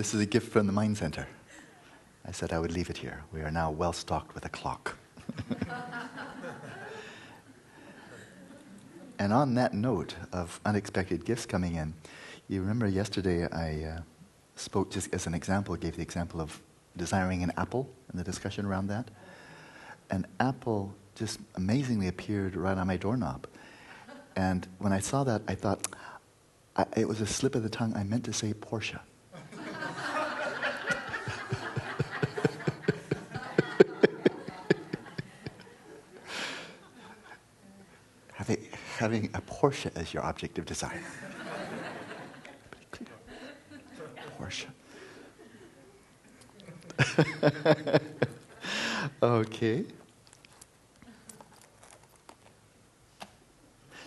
This is a gift from the Mind Center. I said I would leave it here. We are now well stocked with a clock. and on that note of unexpected gifts coming in, you remember yesterday I uh, spoke just as an example, gave the example of desiring an apple and the discussion around that. An apple just amazingly appeared right on my doorknob. And when I saw that, I thought, I, it was a slip of the tongue. I meant to say Porsche. having, having a Porsche as your object of desire. Porsche. okay.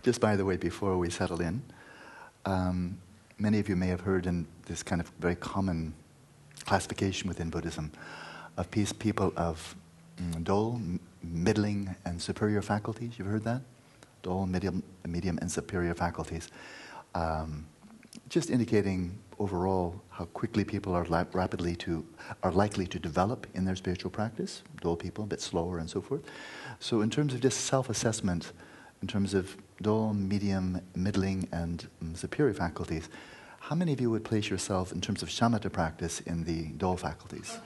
Just by the way, before we settle in, um, many of you may have heard in this kind of very common classification within Buddhism of people of mm, dull, middling, and superior faculties. You've heard that? Dull, medium, medium and superior faculties. Um, just indicating overall how quickly people are la- rapidly to are likely to develop in their spiritual practice. Dull people, a bit slower, and so forth. So, in terms of just self-assessment, in terms of dull, medium, middling, and um, superior faculties, how many of you would place yourself in terms of shamatha practice in the dull faculties?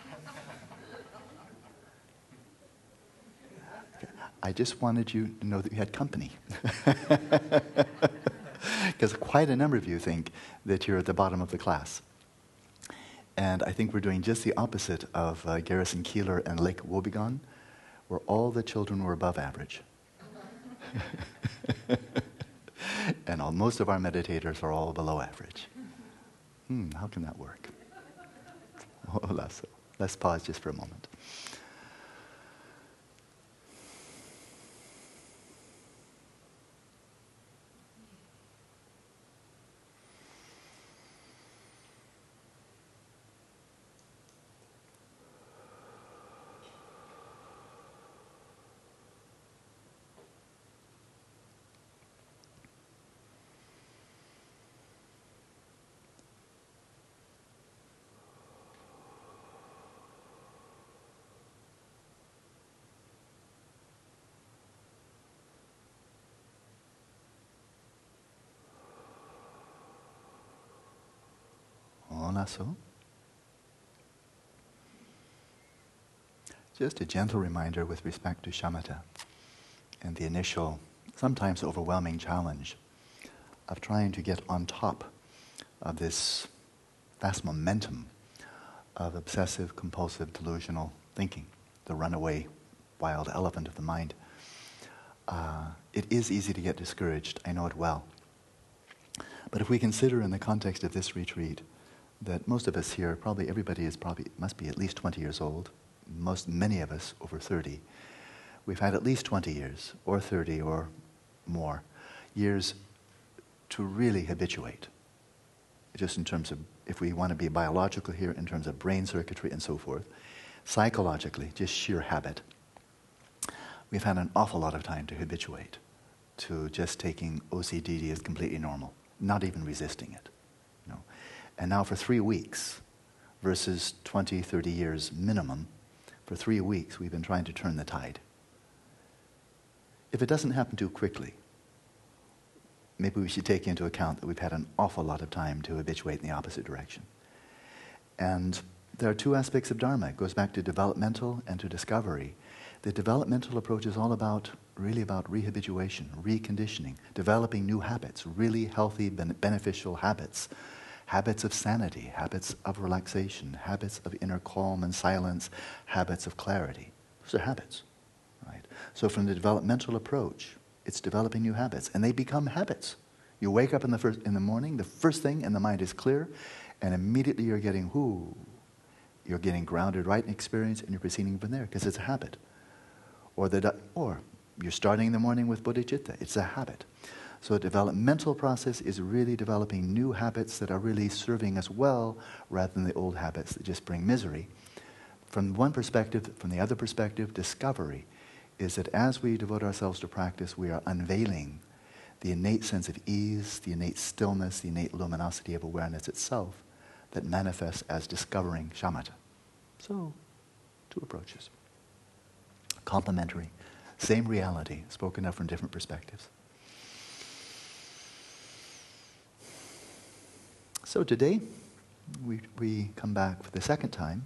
I just wanted you to know that you had company. Because quite a number of you think that you're at the bottom of the class. And I think we're doing just the opposite of uh, Garrison Keillor and Lake Wobegon, where all the children were above average. and all, most of our meditators are all below average. Hmm, how can that work? Oh, let's pause just for a moment. So. Just a gentle reminder with respect to shamatha and the initial, sometimes overwhelming challenge of trying to get on top of this vast momentum of obsessive, compulsive, delusional thinking, the runaway wild elephant of the mind. Uh, it is easy to get discouraged, I know it well. But if we consider in the context of this retreat that most of us here, probably everybody is probably must be at least 20 years old. Most many of us over 30. We've had at least 20 years, or 30, or more years to really habituate. Just in terms of, if we want to be biological here, in terms of brain circuitry and so forth, psychologically, just sheer habit. We've had an awful lot of time to habituate to just taking OCD as completely normal, not even resisting it. And now for three weeks, versus 20, 30 years minimum, for three weeks we've been trying to turn the tide. If it doesn't happen too quickly, maybe we should take into account that we've had an awful lot of time to habituate in the opposite direction. And there are two aspects of Dharma. It goes back to developmental and to discovery. The developmental approach is all about, really about rehabituation, reconditioning, developing new habits, really healthy, beneficial habits habits of sanity, habits of relaxation, habits of inner calm and silence, habits of clarity. Those are habits, right? So from the developmental approach, it's developing new habits, and they become habits. You wake up in the, first, in the morning, the first thing in the mind is clear, and immediately you're getting, whoo, you're getting grounded right in experience, and you're proceeding from there, because it's a habit. Or, the, or you're starting in the morning with bodhicitta, it's a habit. So a developmental process is really developing new habits that are really serving us well rather than the old habits that just bring misery. From one perspective, from the other perspective, discovery is that as we devote ourselves to practice, we are unveiling the innate sense of ease, the innate stillness, the innate luminosity of awareness itself that manifests as discovering shamatha. So, two approaches. Complementary, same reality, spoken of from different perspectives. So today, we, we come back for the second time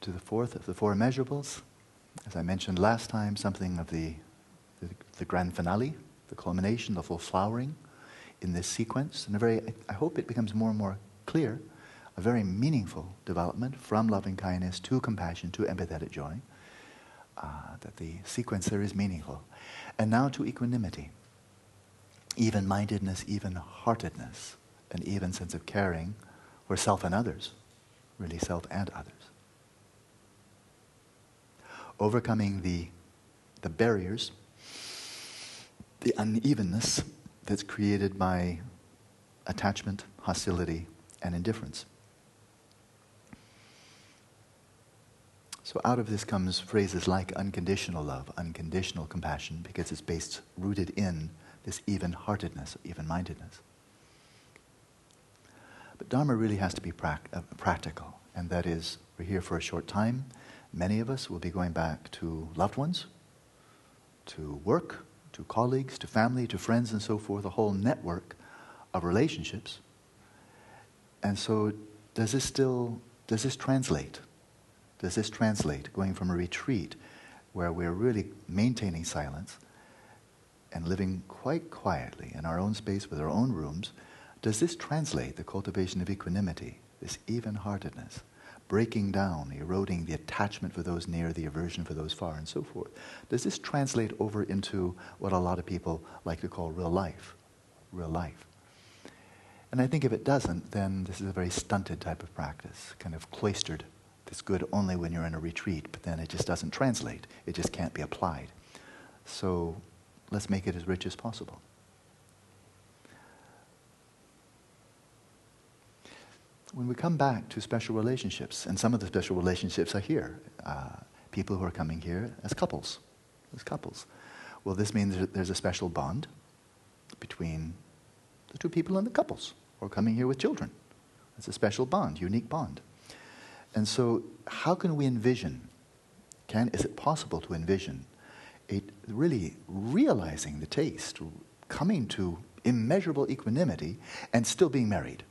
to the fourth of the four immeasurables. As I mentioned last time, something of the, the, the grand finale, the culmination, the full flowering in this sequence. And a very, I hope it becomes more and more clear, a very meaningful development from loving kindness to compassion to empathetic joy. Uh, that the sequence there is meaningful. And now to equanimity, even mindedness, even heartedness, an even sense of caring for self and others, really self and others. Overcoming the, the barriers, the unevenness that's created by attachment, hostility, and indifference. So out of this comes phrases like unconditional love, unconditional compassion, because it's based, rooted in this even-heartedness, even-mindedness. But Dharma really has to be uh, practical, and that is, we're here for a short time. Many of us will be going back to loved ones, to work, to colleagues, to family, to friends, and so forth, a whole network of relationships. And so, does this still, does this translate? Does this translate, going from a retreat where we're really maintaining silence and living quite quietly in our own space with our own rooms? Does this translate the cultivation of equanimity, this even heartedness, breaking down, eroding the attachment for those near, the aversion for those far, and so forth? Does this translate over into what a lot of people like to call real life? Real life. And I think if it doesn't, then this is a very stunted type of practice, kind of cloistered. It's good only when you're in a retreat, but then it just doesn't translate. It just can't be applied. So let's make it as rich as possible. When we come back to special relationships, and some of the special relationships are here, uh, people who are coming here as couples, as couples. Well, this means that there's a special bond between the two people and the couples, or coming here with children. It's a special bond, unique bond. And so, how can we envision? Can is it possible to envision a really realizing the taste, coming to immeasurable equanimity, and still being married?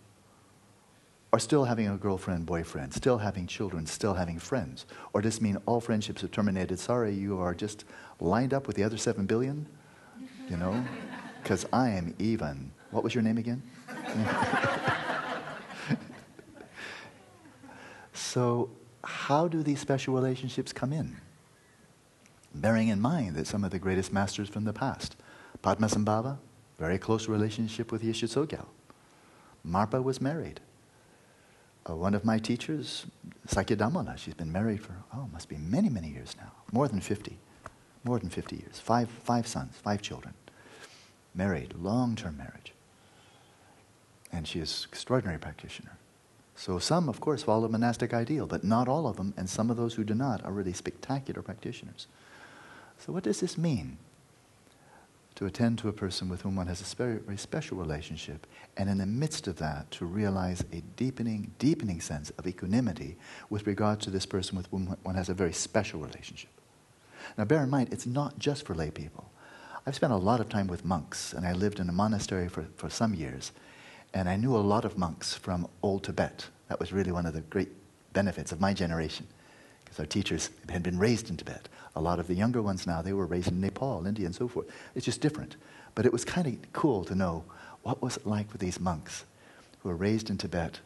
Or still having a girlfriend, boyfriend, still having children, still having friends? Or does this mean all friendships have terminated? Sorry, you are just lined up with the other seven billion? You know? Because I am even. What was your name again? so, how do these special relationships come in? Bearing in mind that some of the greatest masters from the past, Padmasambhava, very close relationship with Yeshe Tsogyal. Marpa was married Uh, one of my teachers, Sakya she's been married for, oh, must be many, many years now. More than 50. More than 50 years. Five, five sons, five children. Married, long term marriage. And she is extraordinary practitioner. So some, of course, follow the monastic ideal, but not all of them, and some of those who do not are really spectacular practitioners. So what does this mean? To attend to a person with whom one has a very, special relationship, and in the midst of that, to realize a deepening, deepening sense of equanimity with regard to this person with whom one has a very special relationship. Now, bear in mind, it's not just for lay people. I've spent a lot of time with monks, and I lived in a monastery for, for some years, and I knew a lot of monks from old Tibet. That was really one of the great benefits of my generation, because our teachers had been raised in Tibet. A lot of the younger ones now, they were raised in Nepal, India, and so forth. It's just different. But it was kind of cool to know what was it like for these monks who were raised in Tibet,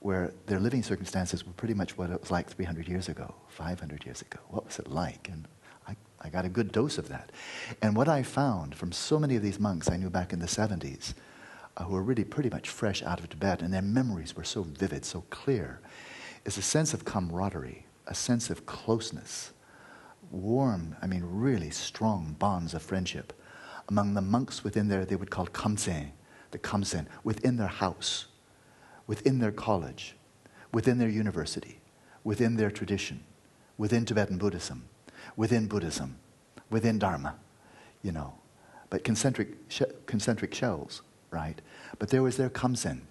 where their living circumstances were pretty much what it was like 300 years ago, 500 years ago. What was it like? And I, I got a good dose of that. And what I found from so many of these monks I knew back in the 70s, uh, who were really pretty much fresh out of Tibet, and their memories were so vivid, so clear, is a sense of camaraderie, a sense of closeness, warm, I mean, really strong bonds of friendship among the monks within their, they would call kamsen, the kamsen, within their house, within their college, within their university, within their tradition, within Tibetan Buddhism, within Buddhism, within Dharma, you know. But concentric, sh- concentric shells, right? But there was their kamsen,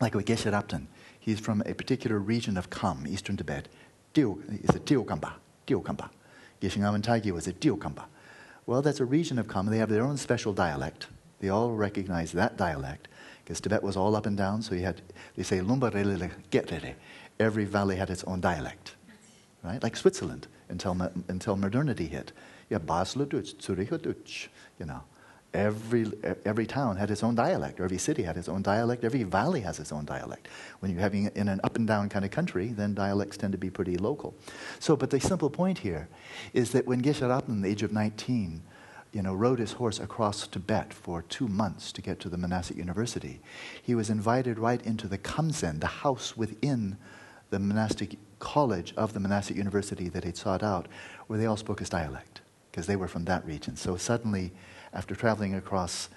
like with Geshe Rabten, he's from a particular region of Kham, eastern Tibet. Dio, is a Diokamba. Geshe Ngawang Dhargyey was a Diokamba. Well, that's a region of Kham. They have their own special dialect. They all recognize that dialect because Tibet was all up and down. So you had, they say, Lumba Gerere. Every valley had its own dialect, right? Like Switzerland until, until modernity hit. You have Basel Dutch, Zurich Dutch, you know. Every, every town had its own dialect, every city had its own dialect, every valley has its own dialect. When you're having in an up and down kind of country, then dialects tend to be pretty local. So, but the simple point here is that when Geshe Rabten, the age of 19, you know, rode his horse across Tibet for two months to get to the monastic university, he was invited right into the Khamsen, the house within the monastic college of the monastic university that he'd sought out, where they all spoke his dialect, because they were from that region. So suddenly, after traveling across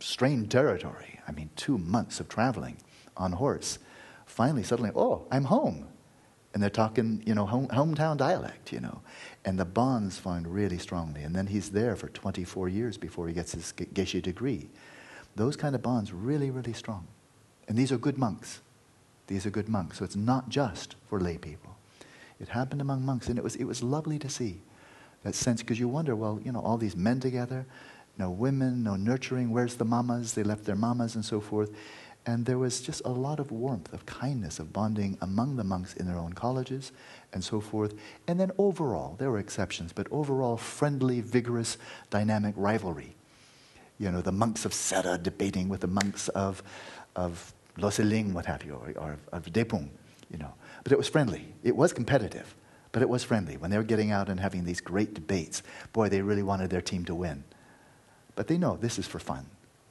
strange territory, I mean, two months of traveling on horse, finally, suddenly, oh, I'm home. And they're talking, you know, home, hometown dialect, you know. And the bonds formed really strongly. And then he's there for 24 years before he gets his geshe degree. Those kind of bonds really, really strong. And these are good monks. These are good monks. So it's not just for lay people. It happened among monks, and it was, it was lovely to see that sense because you wonder, well, you know, all these men together, no women, no nurturing, where's the mamas? They left their mamas and so forth. And there was just a lot of warmth, of kindness, of bonding among the monks in their own colleges and so forth. And then overall, there were exceptions, but overall, friendly, vigorous, dynamic rivalry. You know, the monks of Sera debating with the monks of, of Loseling, what have you, or, or of Depung. you know. But it was friendly. It was competitive, but it was friendly. When they were getting out and having these great debates, boy, they really wanted their team to win. But they know this is for fun,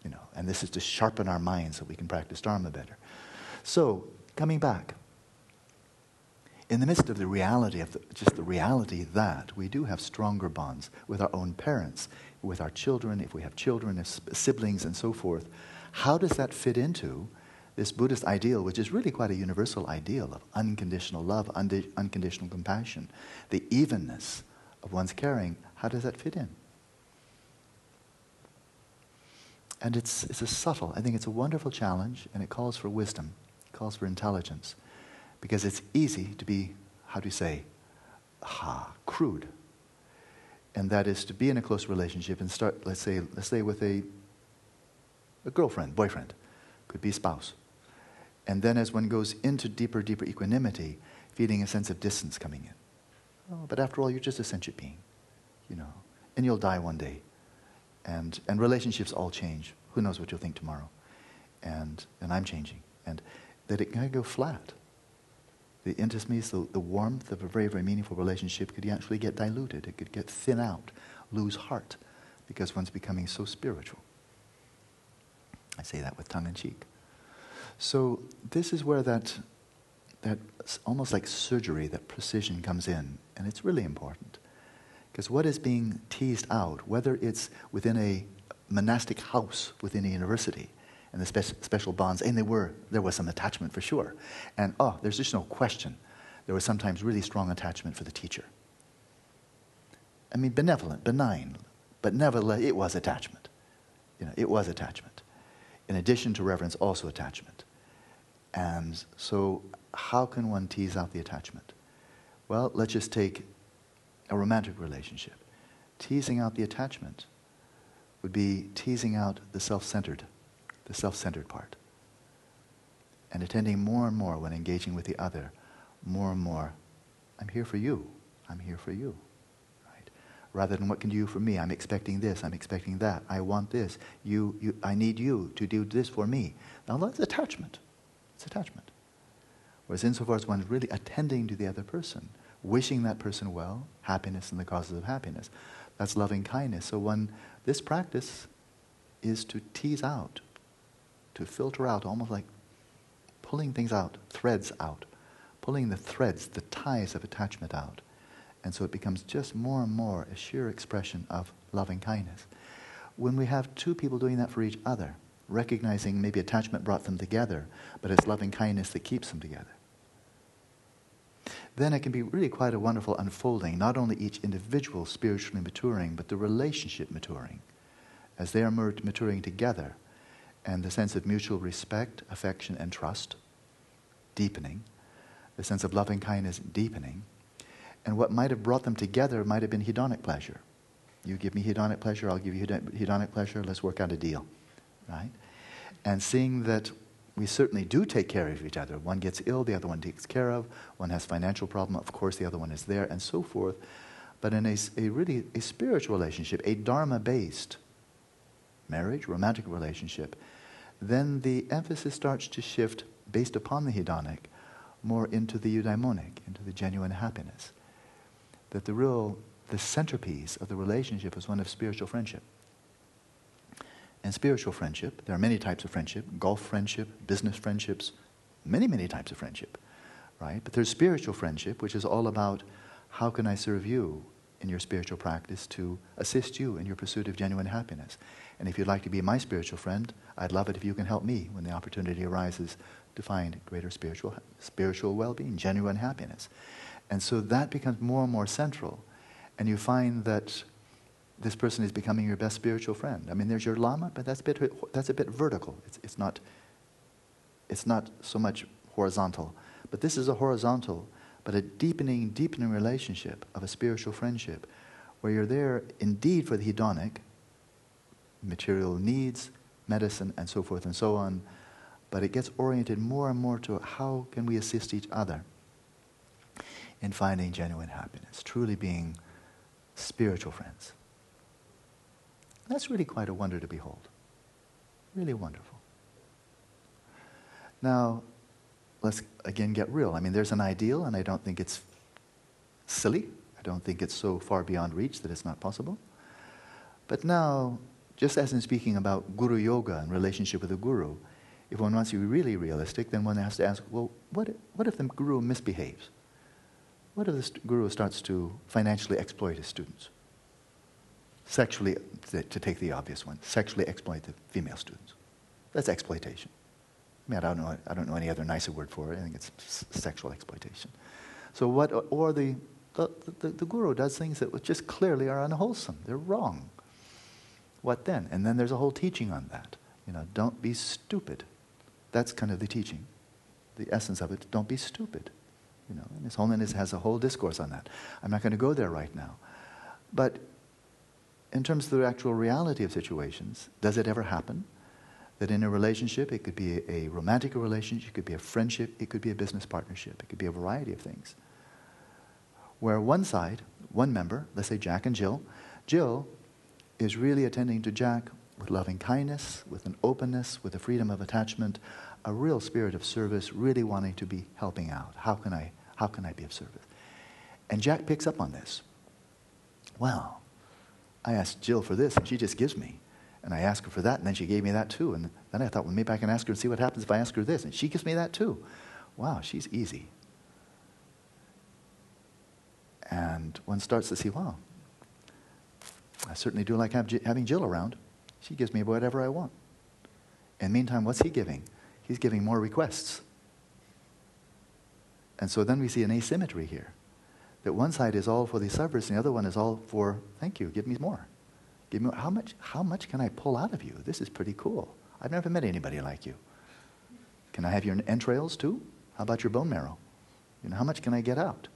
you know, and this is to sharpen our minds so we can practice Dharma better. So, coming back, in the midst of the reality of the, just the reality that we do have stronger bonds with our own parents, with our children, if we have children, if siblings, and so forth, how does that fit into this Buddhist ideal, which is really quite a universal ideal of unconditional love, unconditional compassion, the evenness of one's caring, how does that fit in? And it's, it's a subtle, I think it's a wonderful challenge, and it calls for wisdom, it calls for intelligence, because it's easy to be, how do you say, ha, crude. And that is to be in a close relationship and start, let's say, let's say with a, a girlfriend, boyfriend, could be spouse and then as one goes into deeper, deeper equanimity, feeling a sense of distance coming in. Oh, but after all, you're just a sentient being, you know, and you'll die one day. And, and relationships all change. Who knows what you'll think tomorrow? And, and I'm changing. And that it can go flat. The intimacy, the, the warmth of a very, very meaningful relationship could actually get diluted. It could get thin out, lose heart, because one's becoming so spiritual. I say that with tongue in cheek. So this is where that, that almost like surgery, that precision comes in. And it's really important. Because what is being teased out, whether it's within a monastic house within a university, and the spe- special bonds, and there were, there was some attachment for sure. And oh, there's just no question. There was sometimes really strong attachment for the teacher. I mean, benevolent, benign, but nevertheless, it was attachment. You know, it was attachment. In addition to reverence, also attachment. And so, how can one tease out the attachment? Well, let's just take a romantic relationship. Teasing out the attachment would be teasing out the self centered, the self centered part. And attending more and more when engaging with the other, more and more, I'm here for you. I'm here for you. Right? Rather than what can you do for me? I'm expecting this. I'm expecting that. I want this. You, you, I need you to do this for me. Now that's attachment. It's attachment. Whereas insofar as one is really attending to the other person, wishing that person well, happiness and the causes of happiness, that's loving kindness. So one, this practice is to tease out, to filter out, almost like pulling things out, threads out, pulling the threads, the ties of attachment out. And so it becomes just more and more a sheer expression of loving kindness. When we have two people doing that for each other, recognizing maybe attachment brought them together, but it's loving kindness that keeps them together. Then it can be really quite a wonderful unfolding, not only each individual spiritually maturing, but the relationship maturing as they are maturing together. and the sense of mutual respect, affection, and trust deepening, the sense of loving kindness deepening, and what might have brought them together might have been hedonic pleasure. You give me hedonic pleasure, I'll give you hedonic pleasure, let's work out a deal. Right? And seeing that we certainly do take care of each other. One gets ill, the other one takes care of. One has financial problem, of course, the other one is there, and so forth. But in a, a really a spiritual relationship, a dharma-based marriage, romantic relationship, then the emphasis starts to shift based upon the hedonic more into the eudaimonic, into the genuine happiness. That the real, the centerpiece of the relationship is one of spiritual friendship. And spiritual friendship, there are many types of friendship golf friendship, business friendships, many, many types of friendship, right? But there's spiritual friendship, which is all about how can I serve you in your spiritual practice to assist you in your pursuit of genuine happiness. And if you'd like to be my spiritual friend, I'd love it if you can help me when the opportunity arises to find greater spiritual, spiritual well being, genuine happiness. And so that becomes more and more central. And you find that this person is becoming your best spiritual friend. I mean, there's your lama, but that's a bit, that's a bit vertical. It's, it's, not, it's not so much horizontal. But this is a horizontal, but a deepening, deepening relationship of a spiritual friendship where you're there indeed for the hedonic, material needs, medicine, and so forth and so on, but it gets oriented more and more to how can we assist each other in finding genuine happiness, truly being spiritual friends. That's really quite a wonder to behold. Really wonderful. Now, let's again get real. I mean, there's an ideal, and I don't think it's silly. I don't think it's so far beyond reach that it's not possible. But now, just as in speaking about guru yoga and relationship with the guru, if one wants to be really realistic, then one has to ask, well, what, what if the guru misbehaves? What if the guru starts to financially exploit his students? Sexually, to take the obvious one, sexually exploit the female students. That's exploitation. I mean, I don't know, I don't know any other nicer word for it. I think it's sexual exploitation. So what, or the, the, the, the guru does things that just clearly are unwholesome. They're wrong. What then? And then there's a whole teaching on that. You know, don't be stupid. That's kind of the teaching, the essence of it. Don't be stupid. You know, and His Holiness has a whole discourse on that. I'm not going to go there right now. But in terms of the actual reality of situations, does it ever happen that in a relationship, it could be a, romantic relationship, it could be a friendship, it could be a business partnership, it could be a variety of things, where one side, one member, let's say Jack and Jill, Jill is really attending to Jack with loving kindness, with an openness, with a freedom of attachment, a real spirit of service, really wanting to be helping out. How can I, how can I be of service? And Jack picks up on this. Well, I asked Jill for this, and she just gives me. And I asked her for that, and then she gave me that too. And then I thought, well, maybe I can ask her and see what happens if I ask her this. And she gives me that too. Wow, she's easy. And one starts to see, wow, I certainly do like having Jill around. She gives me whatever I want. And meantime, what's he giving? He's giving more requests. And so then we see an asymmetry here that one side is all for the service and the other one is all for, thank you, give me more. Give me more. How much, how much can I pull out of you? This is pretty cool. I've never met anybody like you. Can I have your entrails too? How about your bone marrow? You know, how much can I get out?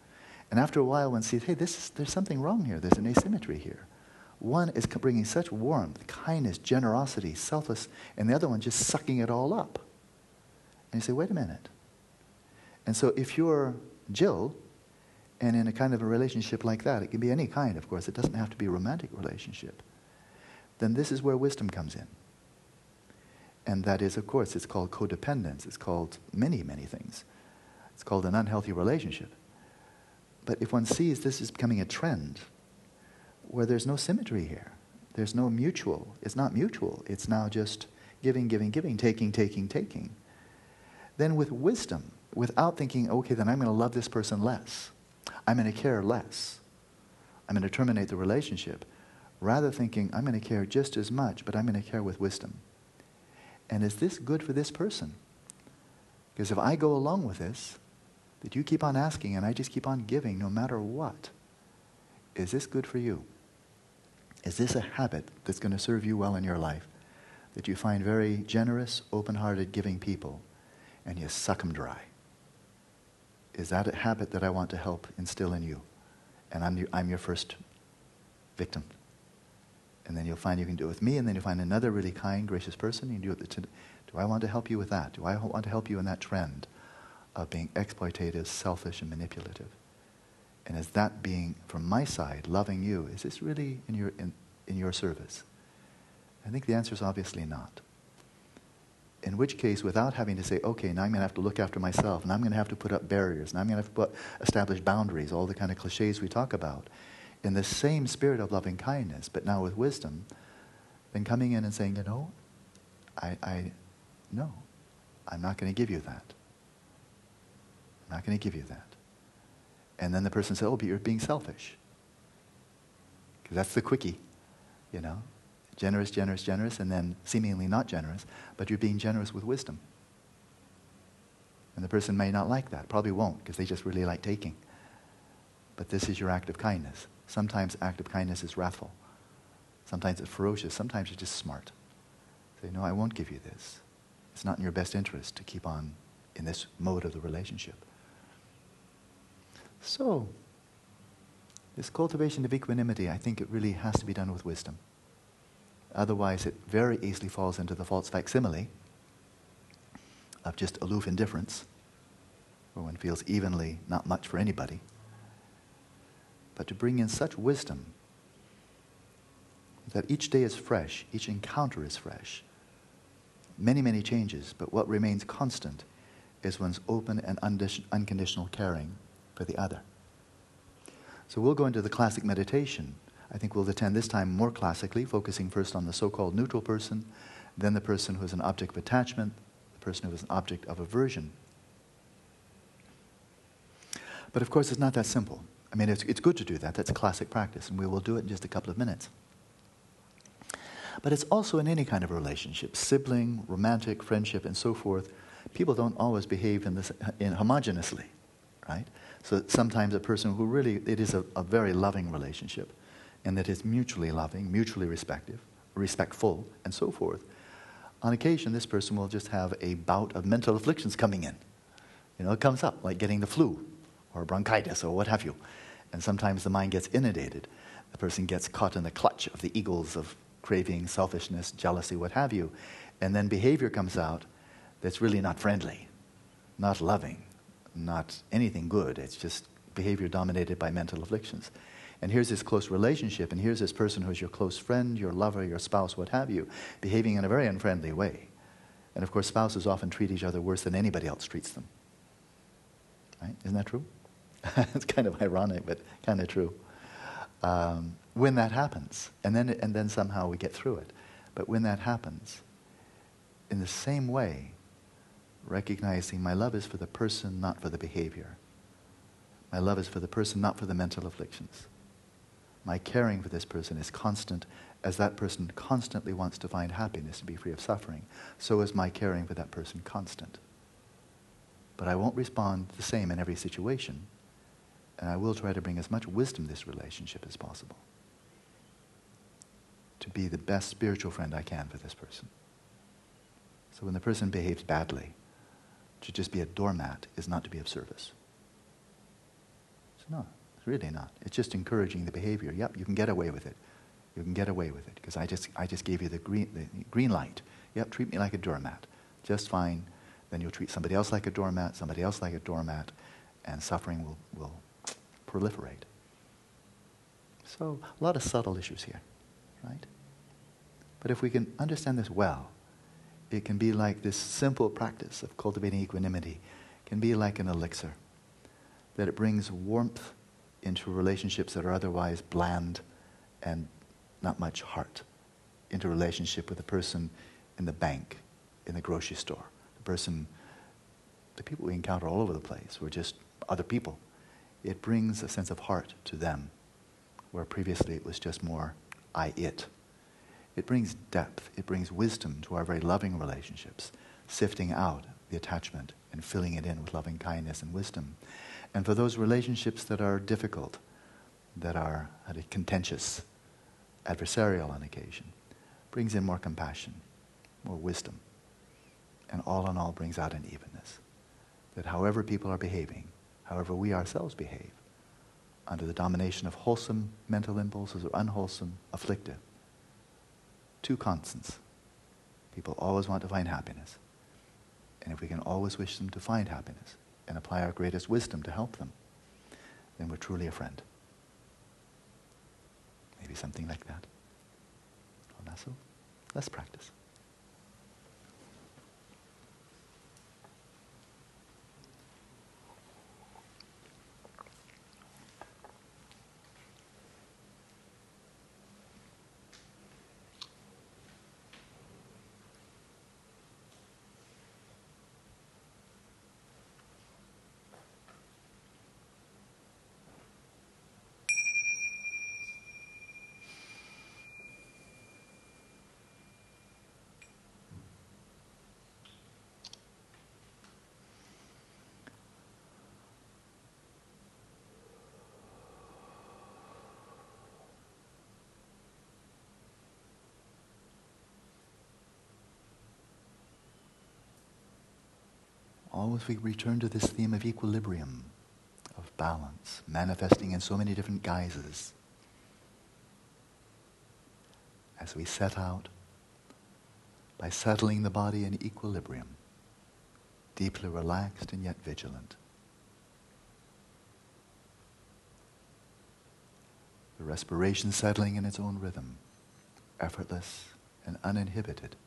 And after a while, one sees, hey, this is, there's something wrong here. There's an asymmetry here. One is bringing such warmth, kindness, generosity, selfless, and the other one just sucking it all up. And you say, wait a minute. And so if you're Jill, and in a kind of a relationship like that, it can be any kind, of course, it doesn't have to be a romantic relationship, then this is where wisdom comes in. And that is, of course, it's called codependence. It's called many, many things. It's called an unhealthy relationship. But if one sees this is becoming a trend where there's no symmetry here, there's no mutual, it's not mutual, it's now just giving, giving, giving, taking, taking, taking. Then with wisdom, without thinking, okay, then I'm going to love this person less I'm going to care less. I'm going to terminate the relationship. Rather thinking, I'm going to care just as much, but I'm going to care with wisdom. And is this good for this person? Because if I go along with this, that you keep on asking and I just keep on giving no matter what, is this good for you? Is this a habit that's going to serve you well in your life? that you find very generous, open hearted, giving people, and you suck them dry? Is that a habit that I want to help instill in you? And I'm, your, I'm your first victim. And then you'll find you can do it with me, and then you'll find another really kind, gracious person. You do it. To, do I want to help you with that? Do I want to help you in that trend of being exploitative, selfish, and manipulative? And is that being, from my side, loving you, is this really in your, in, in your service? I think the answer is obviously not. In which case, without having to say, okay, now I'm going to have to look after myself, and I'm going to have to put up barriers, and I'm going to have to put, establish boundaries, all the kind of cliches we talk about, in the same spirit of loving kindness, but now with wisdom, then coming in and saying, you know, I, I no, I'm not going to give you that. I'm not going to give you that. And then the person says, oh, but you're being selfish. Because that's the quickie, you know generous, generous, generous, and then seemingly not generous, but you're being generous with wisdom. And the person may not like that, probably won't, because they just really like taking. But this is your act of kindness. Sometimes act of kindness is wrathful. Sometimes it's ferocious. Sometimes it's just smart. Say, no, I won't give you this. It's not in your best interest to keep on in this mode of the relationship. So, this cultivation of equanimity, I think it really has to be done with wisdom. Otherwise, it very easily falls into the false facsimile of just aloof indifference, where one feels evenly not much for anybody. But to bring in such wisdom that each day is fresh, each encounter is fresh. Many, many changes, but what remains constant is one's open and unconditional caring for the other. So we'll go into the classic meditation I think we'll attend this time more classically, focusing first on the so called neutral person, then the person who is an object of attachment, the person who is an object of aversion. But of course, it's not that simple. I mean, it's, it's good to do that. That's classic practice, and we will do it in just a couple of minutes. But it's also in any kind of relationship sibling, romantic, friendship, and so forth. People don't always behave in this in homogeneously, right? So sometimes a person who really, it is a, a very loving relationship and that is mutually loving, mutually respective, respectful, and so forth. On occasion, this person will just have a bout of mental afflictions coming in. You know, it comes up, like getting the flu or bronchitis or what have you. And sometimes the mind gets inundated. The person gets caught in the clutch of the eagles of craving, selfishness, jealousy, what have you. And then behavior comes out that's really not friendly, not loving, not anything good. It's just behavior dominated by mental afflictions. And here's this close relationship, and here's this person who's your close friend, your lover, your spouse, what have you, behaving in a very unfriendly way. And of course, spouses often treat each other worse than anybody else treats them. Right? Isn't that true? it's kind of ironic, but kind of true. Um, when that happens, and then, and then somehow we get through it. But when that happens, in the same way, recognizing my love is for the person, not for the behavior. My love is for the person, not for the mental afflictions my caring for this person is constant as that person constantly wants to find happiness and be free of suffering. So is my caring for that person constant. But I won't respond the same in every situation. And I will try to bring as much wisdom to this relationship as possible. To be the best spiritual friend I can for this person. So when the person behaves badly, to just be a doormat is not to be of service. It's not really not. It's just encouraging the behavior. Yep, you can get away with it. You can get away with it because I just, I just gave you the green, the green light. Yep, treat me like a doormat. Just fine. Then you'll treat somebody else like a doormat, somebody else like a doormat, and suffering will, will proliferate. So, a lot of subtle issues here, right? But if we can understand this well, it can be like this simple practice of cultivating equanimity, it can be like an elixir, that it brings warmth into relationships that are otherwise bland and not much heart, into relationship with the person in the bank, in the grocery store, the person, the people we encounter all over the place, we're just other people. It brings a sense of heart to them, where previously it was just more I it. It brings depth, it brings wisdom to our very loving relationships, sifting out the attachment and filling it in with loving kindness and wisdom. And for those relationships that are difficult, that are contentious, adversarial on occasion, brings in more compassion, more wisdom, and all in all brings out an evenness. That however people are behaving, however we ourselves behave, under the domination of wholesome mental impulses or unwholesome, afflictive, two constants. People always want to find happiness. And if we can always wish them to find happiness and apply our greatest wisdom to help them, then we're truly a friend. Maybe something like that. So let's practice. Always we return to this theme of equilibrium, of balance, manifesting in so many different guises. As we set out by settling the body in equilibrium, deeply relaxed and yet vigilant. The respiration settling in its own rhythm, effortless and uninhibited.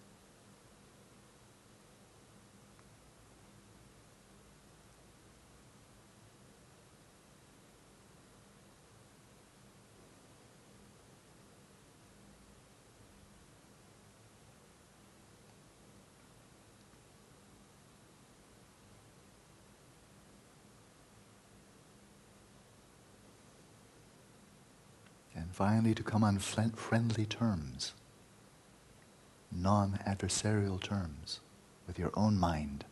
Finally to come on friendly terms, non adversarial terms with your own mind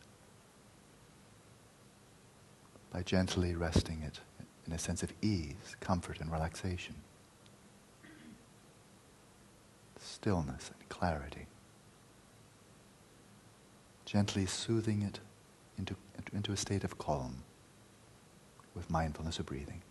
by gently resting it in a sense of ease, comfort, and relaxation, stillness and clarity. Gently soothing it into, into a state of calm with mindfulness of breathing.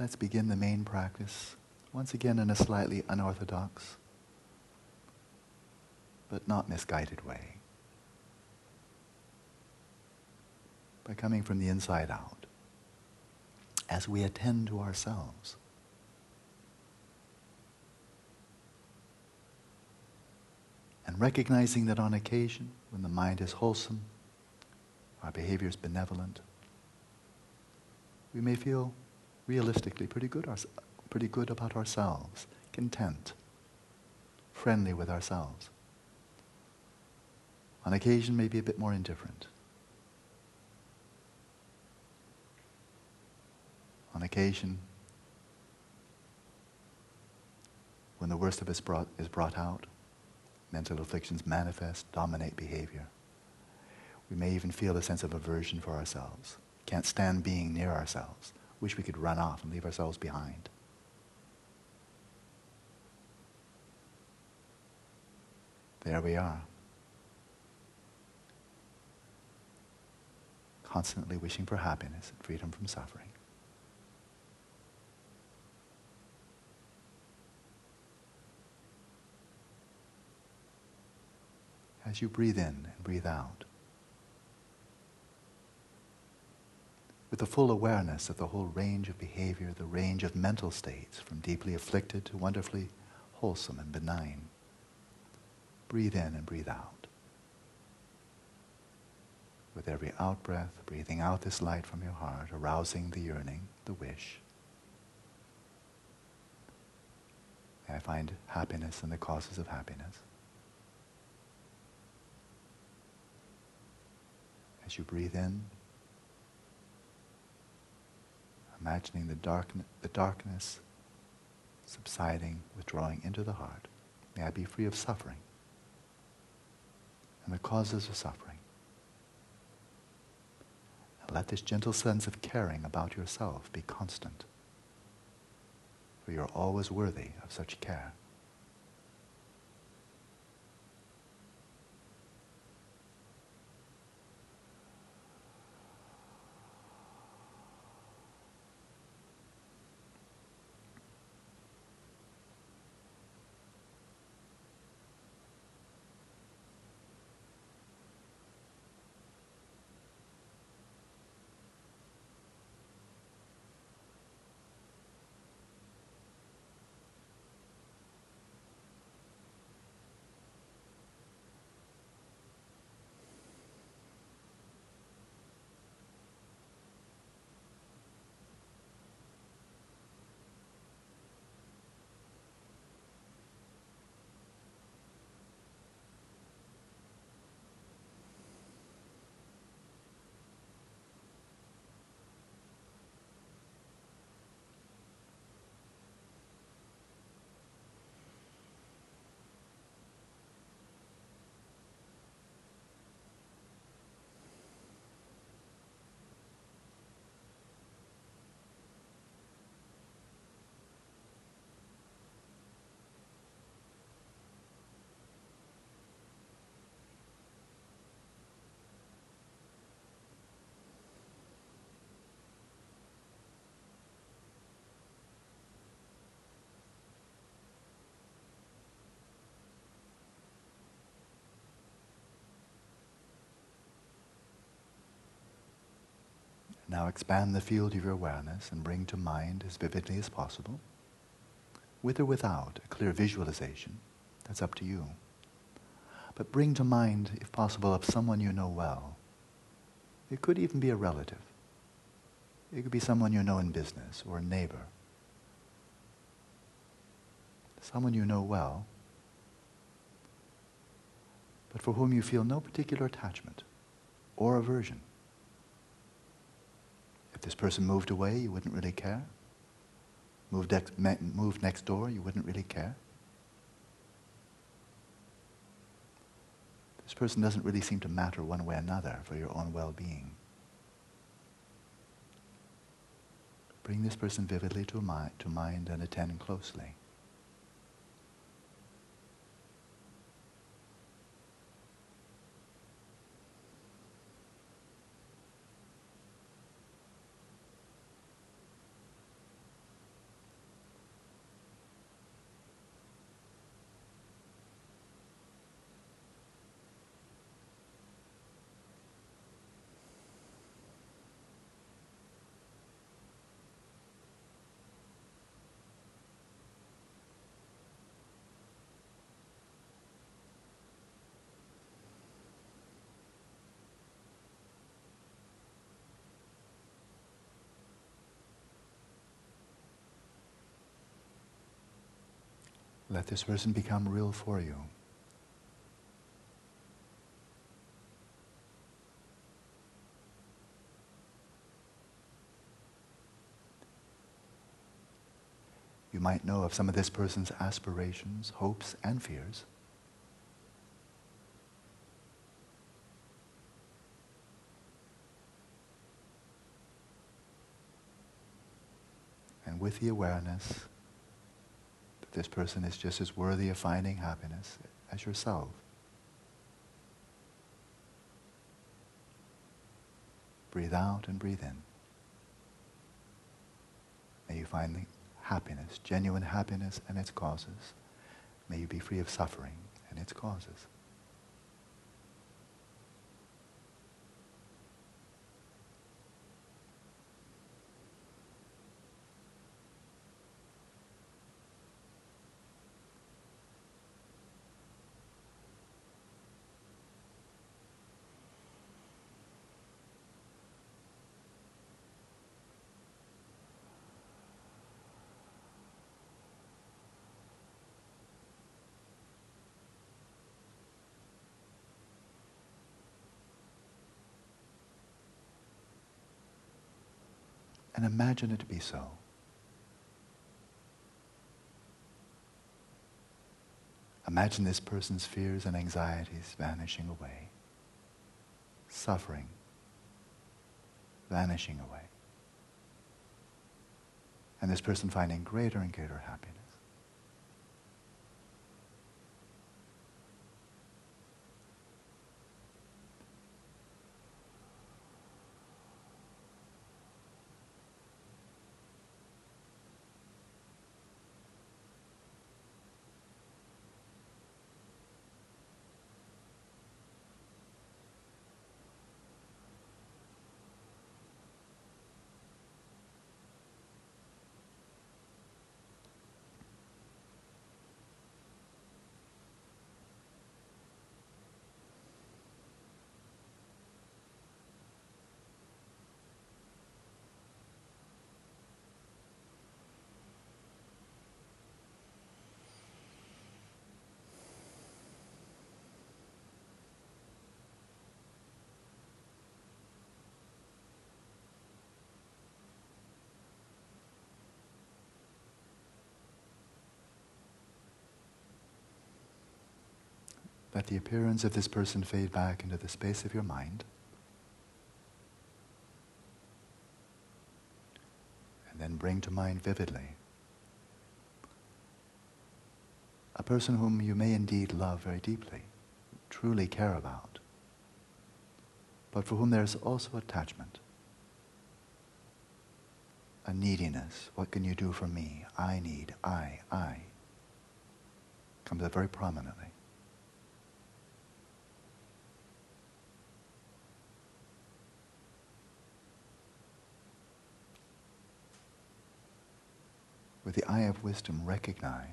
Let's begin the main practice, once again in a slightly unorthodox, but not misguided way. By coming from the inside out, as we attend to ourselves. And recognizing that on occasion, when the mind is wholesome, our behavior is benevolent, we may feel realistically pretty good, our, pretty good about ourselves, content, friendly with ourselves. On occasion, maybe a bit more indifferent. On occasion, when the worst of us brought, is brought out, mental afflictions manifest, dominate behavior. We may even feel a sense of aversion for ourselves. Can't stand being near ourselves. Wish we could run off and leave ourselves behind. There we are. Constantly wishing for happiness and freedom from suffering. As you breathe in and breathe out, with a full awareness of the whole range of behavior, the range of mental states, from deeply afflicted to wonderfully wholesome and benign. Breathe in and breathe out. With every out breath, breathing out this light from your heart, arousing the yearning, the wish. May I find happiness in the causes of happiness. As you breathe in, imagining the, dark, the darkness subsiding, withdrawing into the heart. May I be free of suffering and the causes of suffering. And let this gentle sense of caring about yourself be constant, for you're always worthy of such care. Now expand the field of your awareness and bring to mind as vividly as possible, with or without a clear visualization. That's up to you. But bring to mind, if possible, of someone you know well. It could even be a relative. It could be someone you know in business or a neighbor. Someone you know well, but for whom you feel no particular attachment or aversion. If this person moved away, you wouldn't really care. Moved, ex- moved next door, you wouldn't really care. This person doesn't really seem to matter one way or another for your own well being. Bring this person vividly to, mind, to mind and attend closely. Let this person become real for you. You might know of some of this person's aspirations, hopes, and fears. And with the awareness, this person is just as worthy of finding happiness as yourself, breathe out and breathe in. May you find the happiness, genuine happiness and its causes. May you be free of suffering and its causes. And imagine it to be so. Imagine this person's fears and anxieties vanishing away, suffering vanishing away, and this person finding greater and greater happiness. Let the appearance of this person fade back into the space of your mind. And then bring to mind vividly a person whom you may indeed love very deeply, truly care about, but for whom there's also attachment, a neediness. What can you do for me? I need, I, I. Comes up very prominently. With the eye of wisdom, recognize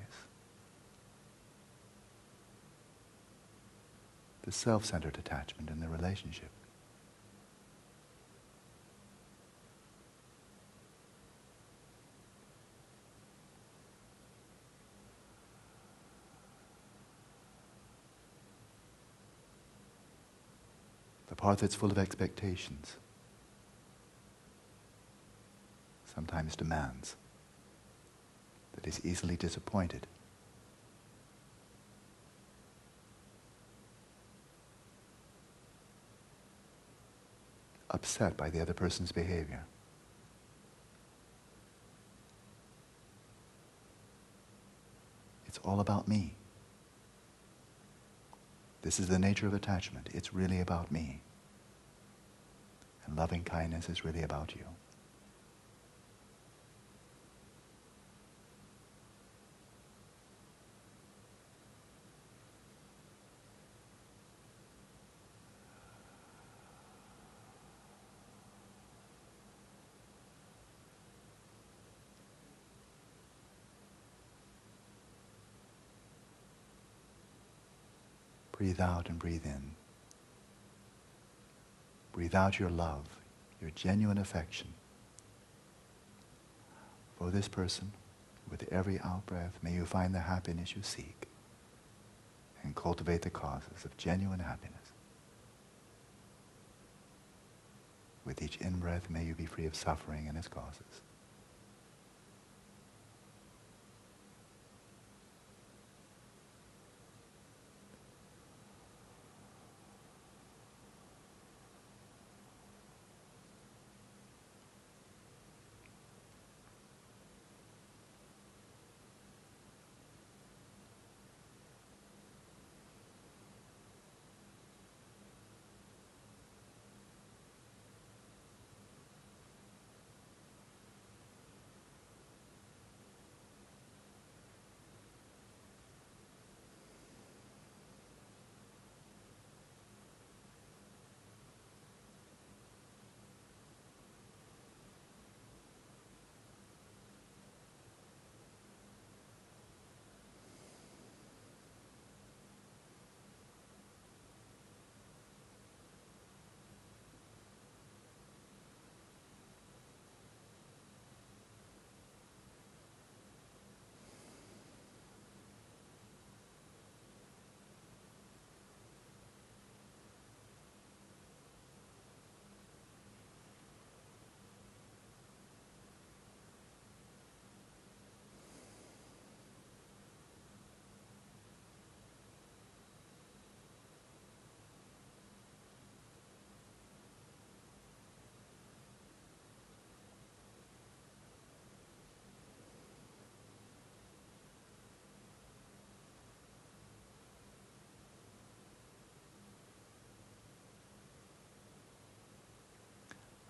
the self centered attachment in the relationship. The part that's full of expectations, sometimes demands that is easily disappointed. Upset by the other person's behavior. It's all about me. This is the nature of attachment. It's really about me. And loving kindness is really about you. Breathe out and breathe in. Breathe out your love, your genuine affection for this person. With every out breath, may you find the happiness you seek and cultivate the causes of genuine happiness. With each in breath, may you be free of suffering and its causes.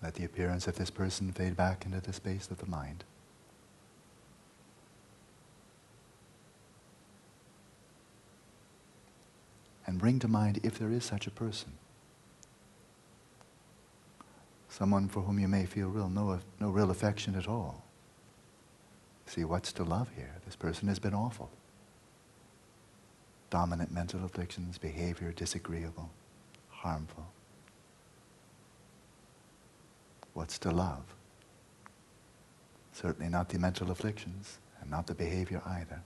Let the appearance of this person fade back into the space of the mind. And bring to mind if there is such a person. Someone for whom you may feel real, no, no real affection at all. See, what's to love here? This person has been awful. Dominant mental afflictions, behavior disagreeable, harmful. What's to love? Certainly not the mental afflictions and not the behavior either.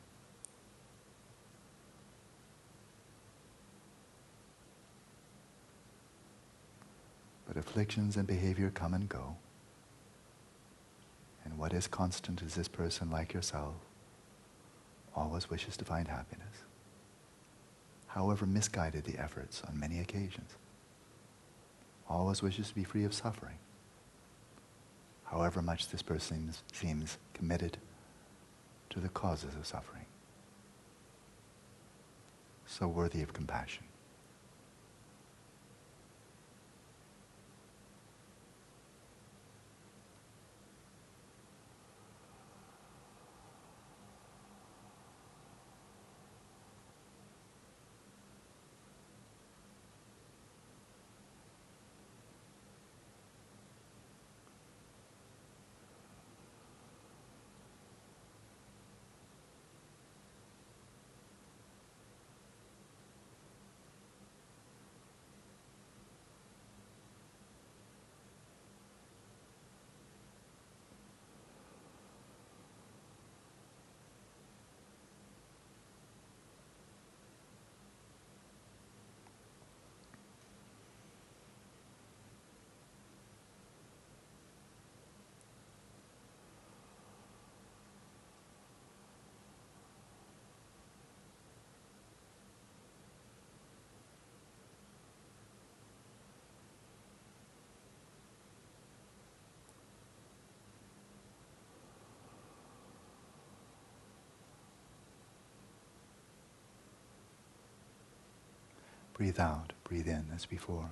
But afflictions and behavior come and go. And what is constant is this person, like yourself, always wishes to find happiness, however misguided the efforts on many occasions. Always wishes to be free of suffering, however much this person seems, seems committed to the causes of suffering. So worthy of compassion. Breathe out, breathe in as before.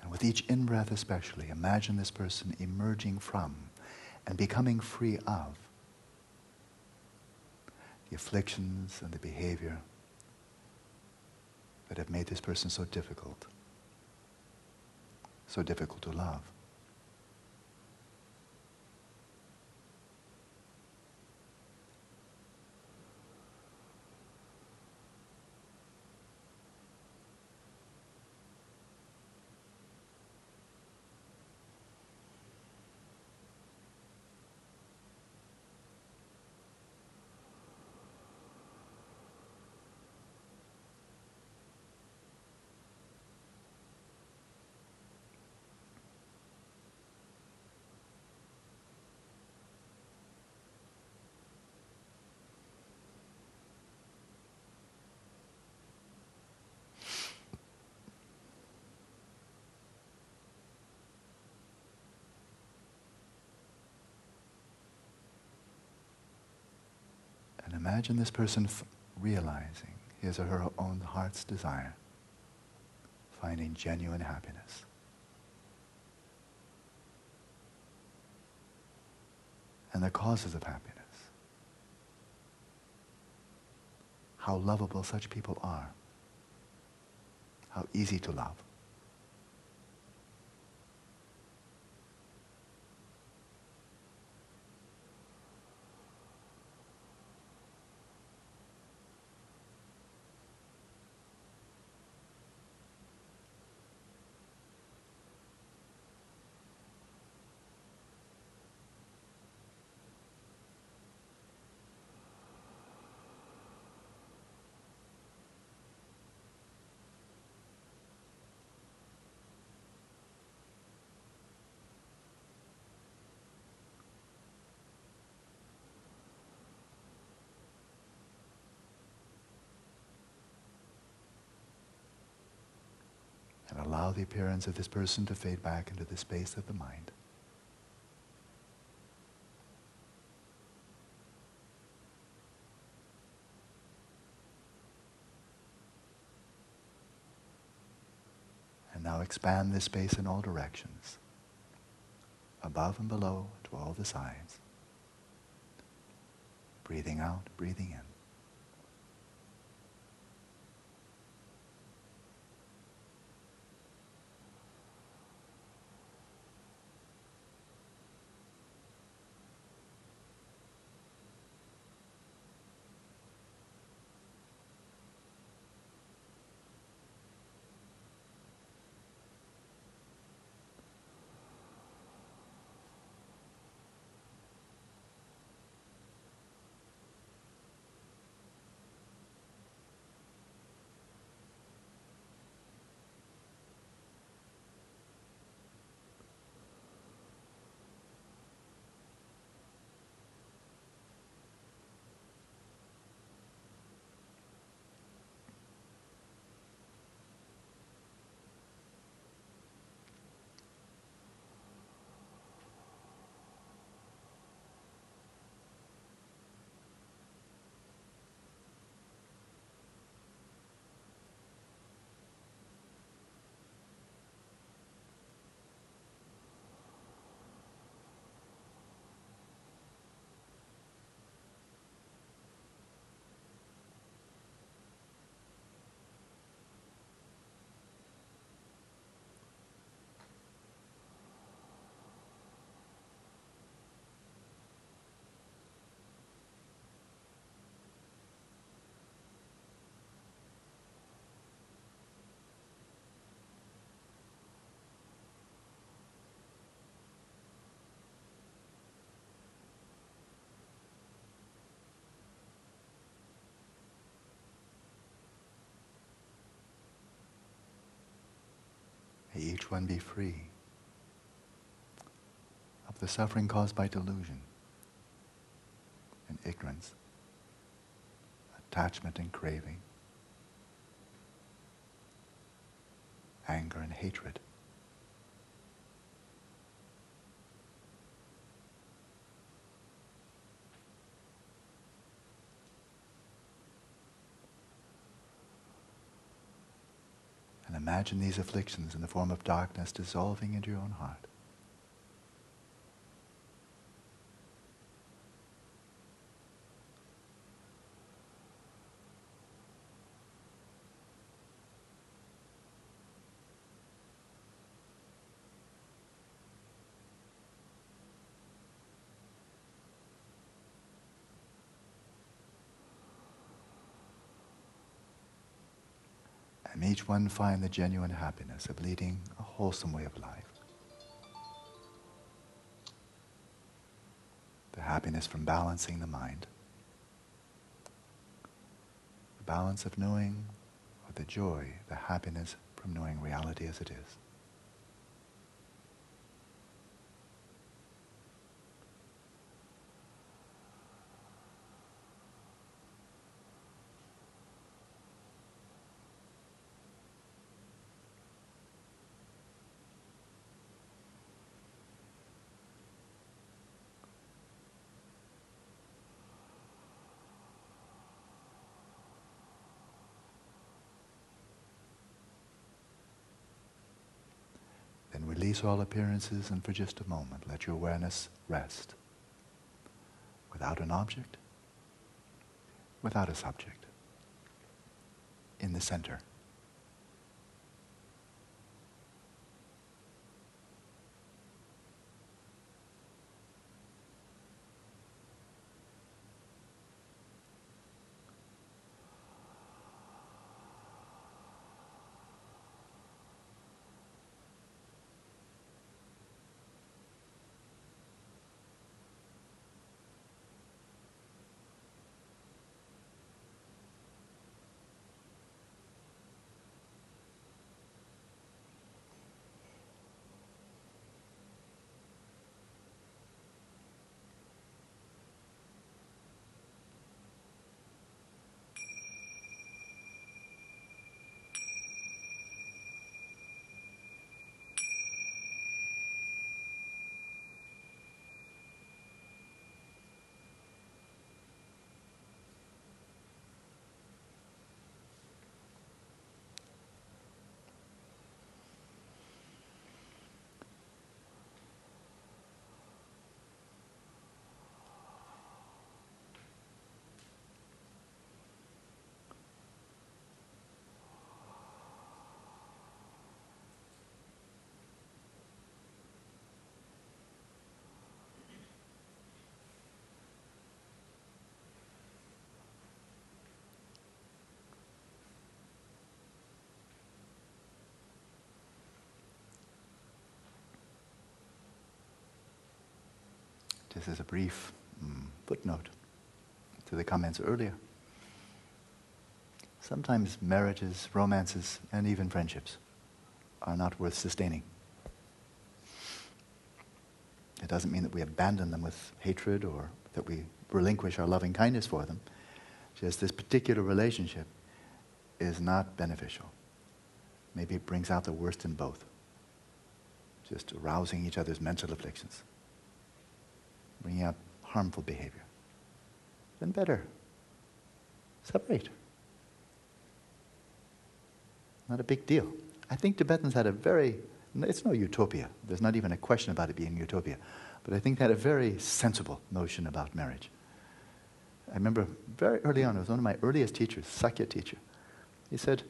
And with each in breath, especially, imagine this person emerging from and becoming free of the afflictions and the behavior that have made this person so difficult, so difficult to love. Imagine this person realizing his or her own heart's desire, finding genuine happiness. And the causes of happiness. How lovable such people are. How easy to love. Allow the appearance of this person to fade back into the space of the mind. And now expand this space in all directions, above and below to all the sides. Breathing out, breathing in. Each one be free of the suffering caused by delusion and ignorance, attachment and craving, anger and hatred. And imagine these afflictions in the form of darkness dissolving into your own heart. Each one find the genuine happiness of leading a wholesome way of life. The happiness from balancing the mind, the balance of knowing, or the joy, the happiness from knowing reality as it is. All appearances and for just a moment let your awareness rest. Without an object, without a subject, in the center. Just is a brief mm, footnote to the comments earlier. Sometimes marriages, romances, and even friendships are not worth sustaining. It doesn't mean that we abandon them with hatred or that we relinquish our loving kindness for them. Just this particular relationship is not beneficial. Maybe it brings out the worst in both. Just arousing each other's mental afflictions, bringing up harmful behavior. Then better. Separate. Not a big deal. I think Tibetans had a very, it's no utopia. There's not even a question about it being utopia. But I think they had a very sensible notion about marriage. I remember very early on, it was one of my earliest teachers, Sakya teacher. He said,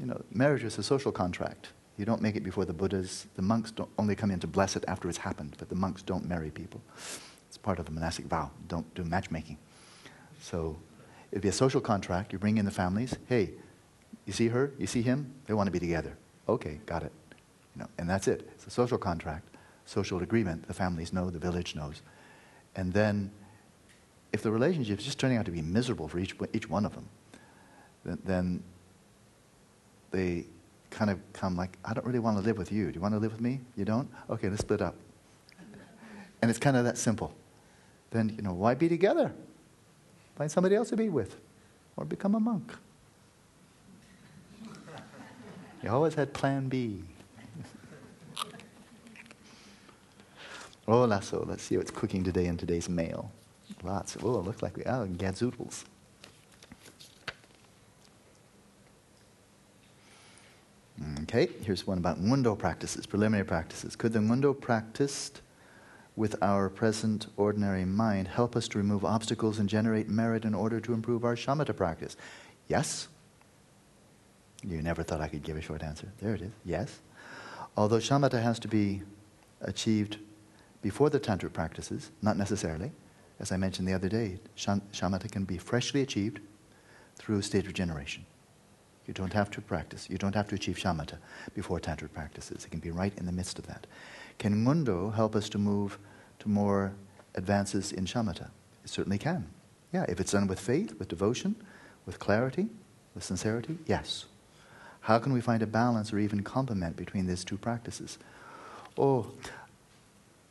you know, marriage is a social contract. You don't make it before the Buddhas. The monks don't only come in to bless it after it's happened, but the monks don't marry people. It's part of the monastic vow. Don't do matchmaking. So it'd be a social contract. You bring in the families. Hey, you see her? You see him? They want to be together. Okay, got it. You know, and that's it. It's a social contract, social agreement. The families know, the village knows. And then, if the relationship is just turning out to be miserable for each, each one of them, then, then they kind of come like, I don't really want to live with you. Do you want to live with me? You don't? Okay, let's split up. And it's kind of that simple. Then, you know, why be together? Find somebody else to be with or become a monk. You always had plan B. oh, lasso. Let's see what's cooking today in today's mail. Lots. Oh, it looks like we, oh, gadzoodles. Okay, here's one about Ngondro practices, preliminary practices. Could the Ngondro practiced with our present ordinary mind help us to remove obstacles and generate merit in order to improve our shamatha practice? Yes. You never thought I could give a short answer. There it is. Yes. Although shamatha has to be achieved before the tantric practices, not necessarily. As I mentioned the other day, shamatha can be freshly achieved through a stage of generation. You don't have to practice. You don't have to achieve shamatha before tantric practices. It can be right in the midst of that. Can Ngondro help us to move to more advances in shamatha? It certainly can. Yeah, if it's done with faith, with devotion, with clarity, with sincerity, yes. How can we find a balance or even complement between these two practices? Oh,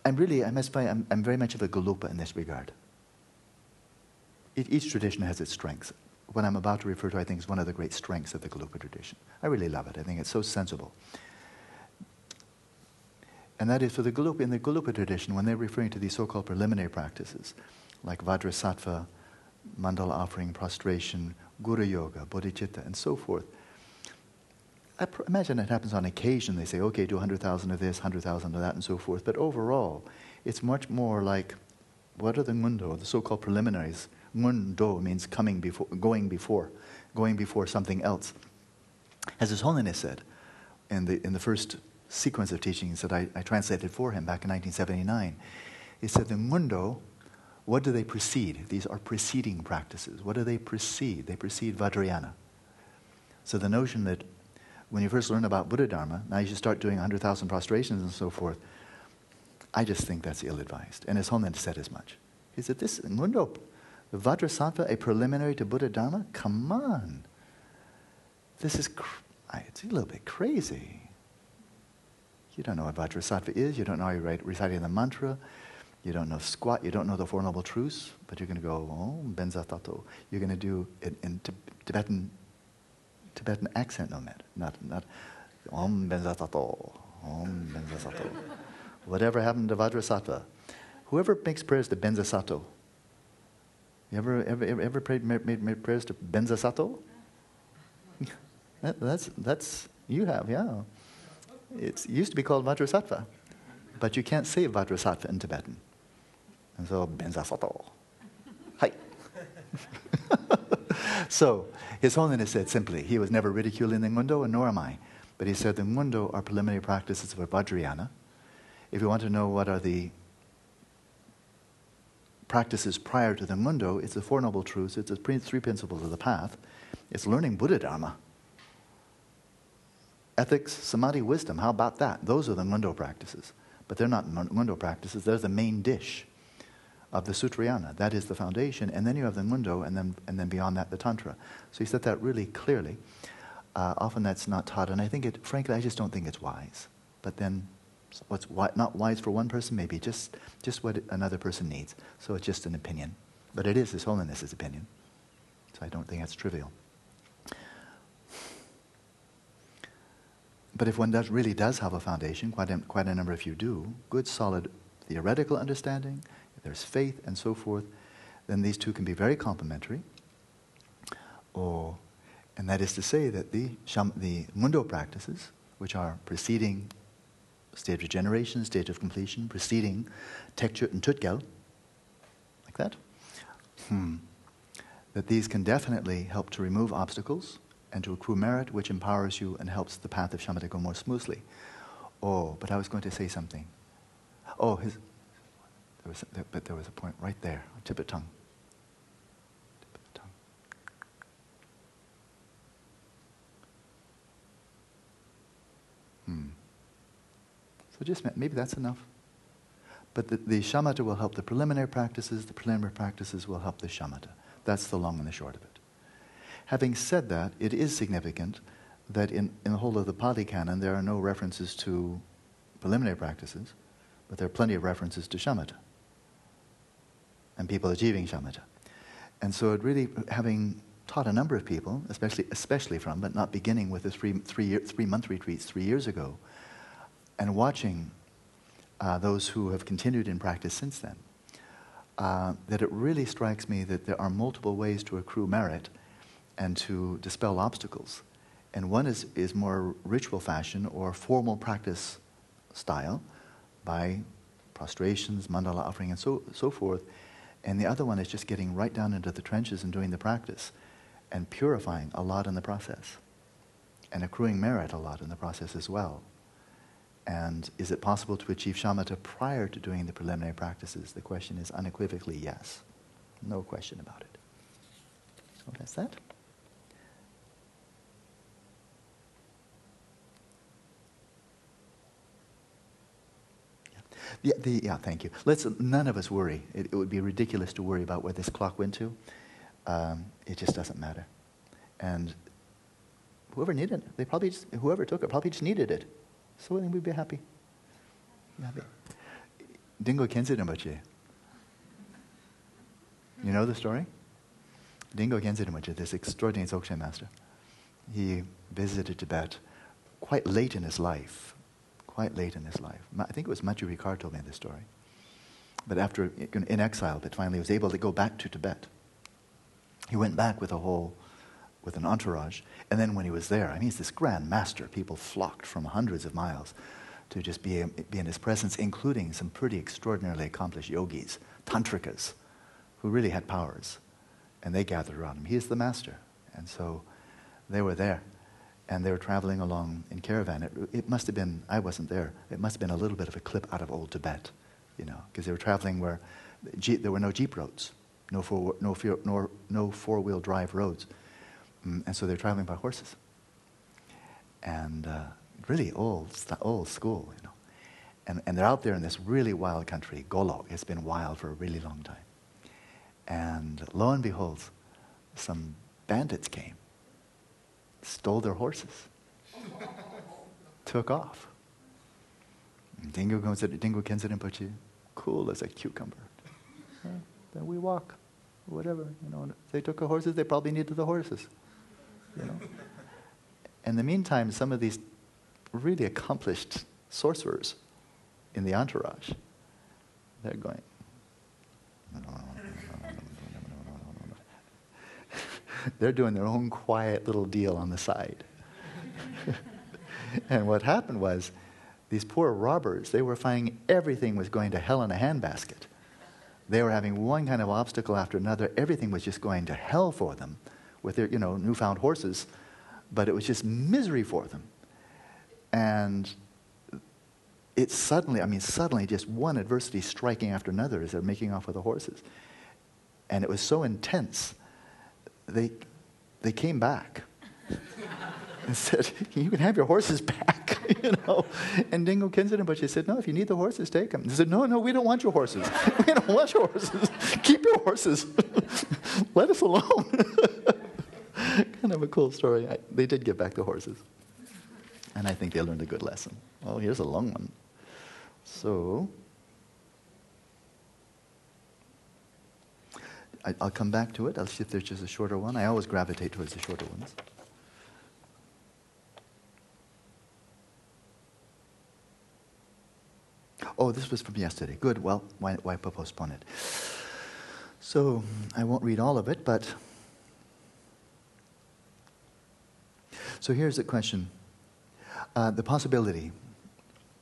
I'm really, I must say, I'm, I'm very much of a Gelugpa in this regard. It, each tradition has its strengths. What I'm about to refer to, I think, is one of the great strengths of the Gelugpa tradition. I really love it. I think it's so sensible. And that is for the Gelugpa, in the Gelugpa tradition, when they're referring to these so called preliminary practices, like Vajrasattva, mandala offering, prostration, Guru Yoga, Bodhicitta, and so forth, I pr- imagine it happens on occasion. They say, okay, do 100,000 of this, 100,000 of that, and so forth. But overall, it's much more like what are the Ngondro, the so called preliminaries? Ngondro means coming before, going before, going before something else. As His Holiness said in the, in the first sequence of teachings that I, I translated for him back in 1979, he said the Ngondro, what do they precede? These are preceding practices. What do they precede? They precede Vajrayana. So the notion that when you first learn about Buddha Dharma, now you should start doing 100,000 prostrations and so forth. I just think that's ill advised. And His Holiness said as much. He said, This Ngondro, the Vajrasattva, a preliminary to Buddha Dharma? Come on. This is, cr- it's a little bit crazy. You don't know what Vajrasattva is. You don't know how you're reciting the mantra. You don't know squat. You don't know the Four Noble Truths. But you're going to go, oh, Benzasato. You're going to do it in Tibetan Tibetan accent no matter. Not, not Om Benzasato, Om Benzasato. Whatever happened to Vajrasattva? Whoever makes prayers to Benzasato, you ever, ever, ever, ever prayed, made, made prayers to Benzasato? that, that's, that's, you have, yeah. It used to be called Vajrasattva, but you can't say Vajrasattva in Tibetan. And so, Benzasato. Hi. so, His Holiness said simply, he was never ridiculing the Ngondro, and nor am I. But he said the Ngondro are preliminary practices for Vajrayana. If you want to know what are the practices prior to the Ngondro, it's the Four Noble Truths, it's the three principles of the path, it's learning Buddha Dharma. Ethics, samadhi, wisdom, how about that? Those are the Ngondro practices. But they're not Ngondro practices, they're the main dish. of the Sutrayana. That is the foundation. And then you have the Ngondro, and then, and then beyond that, the Tantra. So he said that really clearly. Uh, often that's not taught, and I think it, frankly, I just don't think it's wise. But then, what's wi- not wise for one person, maybe just, just what another person needs. So it's just an opinion. But it is His Holiness's opinion. So I don't think that's trivial. But if one does, really does have a foundation, quite a, quite a number of you do, good solid theoretical understanding, if there's faith and so forth, then these two can be very complementary. Or, and that is to say that the, the Ngondro practices, which are preceding stage of generation, stage of completion, preceding tekchö and tögal, like that, hmm. that these can definitely help to remove obstacles and to accrue merit, which empowers you and helps the path of shamatha go more smoothly. Oh, but I was going to say something. Oh, his, there was, there, but there was a point right there, tip of tongue. Tip of tongue. Hmm. So just maybe that's enough. But the, the shamatha will help the preliminary practices, the preliminary practices will help the shamatha. That's the long and the short of it. Having said that, it is significant that in, in the whole of the Pali Canon there are no references to preliminary practices, but there are plenty of references to shamatha and people achieving shamatha. And so it really, having taught a number of people, especially, especially from, but not beginning with the three, three, year, three month retreats three years ago, and watching uh, those who have continued in practice since then, uh, that it really strikes me that there are multiple ways to accrue merit and to dispel obstacles. And one is, is more ritual fashion or formal practice style by prostrations, mandala offering, and so, so forth. And the other one is just getting right down into the trenches and doing the practice and purifying a lot in the process and accruing merit a lot in the process as well. And is it possible to achieve shamatha prior to doing the preliminary practices? The question is unequivocally yes. No question about it. So that's that. Yeah, the, yeah, thank you. Let's none of us worry. It, it, would be ridiculous to worry about where this clock went to. Um, it just doesn't matter. And whoever needed it, they probably just, whoever took it probably just needed it. So then we'd be happy. happy. Dilgo Rinpoche. You know the story? Dilgo Rinpoche, this extraordinary Dzogchen master, he visited Tibet quite late in his life, quite late in his life. I think it was Matthieu Ricard told me this story. But after, in exile, but finally was able to go back to Tibet. He went back with a whole, with an entourage. And then when he was there, I mean, he's this grand master. People flocked from hundreds of miles to just be, be in his presence, including some pretty extraordinarily accomplished yogis, tantrikas, who really had powers. And they gathered around him. He is the master. And so they were there and they were traveling along in caravan. It, it, must have been, I wasn't there, it must have been a little bit of a clip out of old Tibet, you know, because they were traveling where there were no jeep roads, no, four, no, nor, no four-wheel drive roads. Mm, and so they were traveling by horses. And uh, really old, old school, you know. And, and they're out there in this really wild country, Golok. It's been wild for a really long time. And lo and behold, some bandits came stole their horses, took off. Dilgo goes Dilgo Khyentse Rinpoche, cool as a cucumber. then we walk, whatever. You know, they took the horses, they probably needed the horses. You know. In the meantime, some of these really accomplished sorcerers in the entourage, they're going, they're doing their own quiet little deal on the side. and what happened was, these poor robbers, they were finding everything was going to hell in a handbasket. They were having one kind of obstacle after another. Everything was just going to hell for them with their, you know, newfound horses. But it was just misery for them. And it suddenly, I mean, suddenly just one adversity striking after another as they're making off with the horses. And it was so intense they, they came back and said, You can have your horses back. you know. And Dilgo Rinpoche said, no, if you need the horses, take them. He said, no, no, we don't want your horses. we don't want your horses. Keep your horses. Let us alone. kind of a cool story. I, they did give back the horses. And I think they learned a good lesson. Oh, here's a long one. So, I, will come back to it. I'll see if there's just a shorter one. I always gravitate towards the shorter ones. Oh, this was from yesterday. Good. Well, why, why postpone it? So I won't read all of it, but. So here's the question uh, the possibility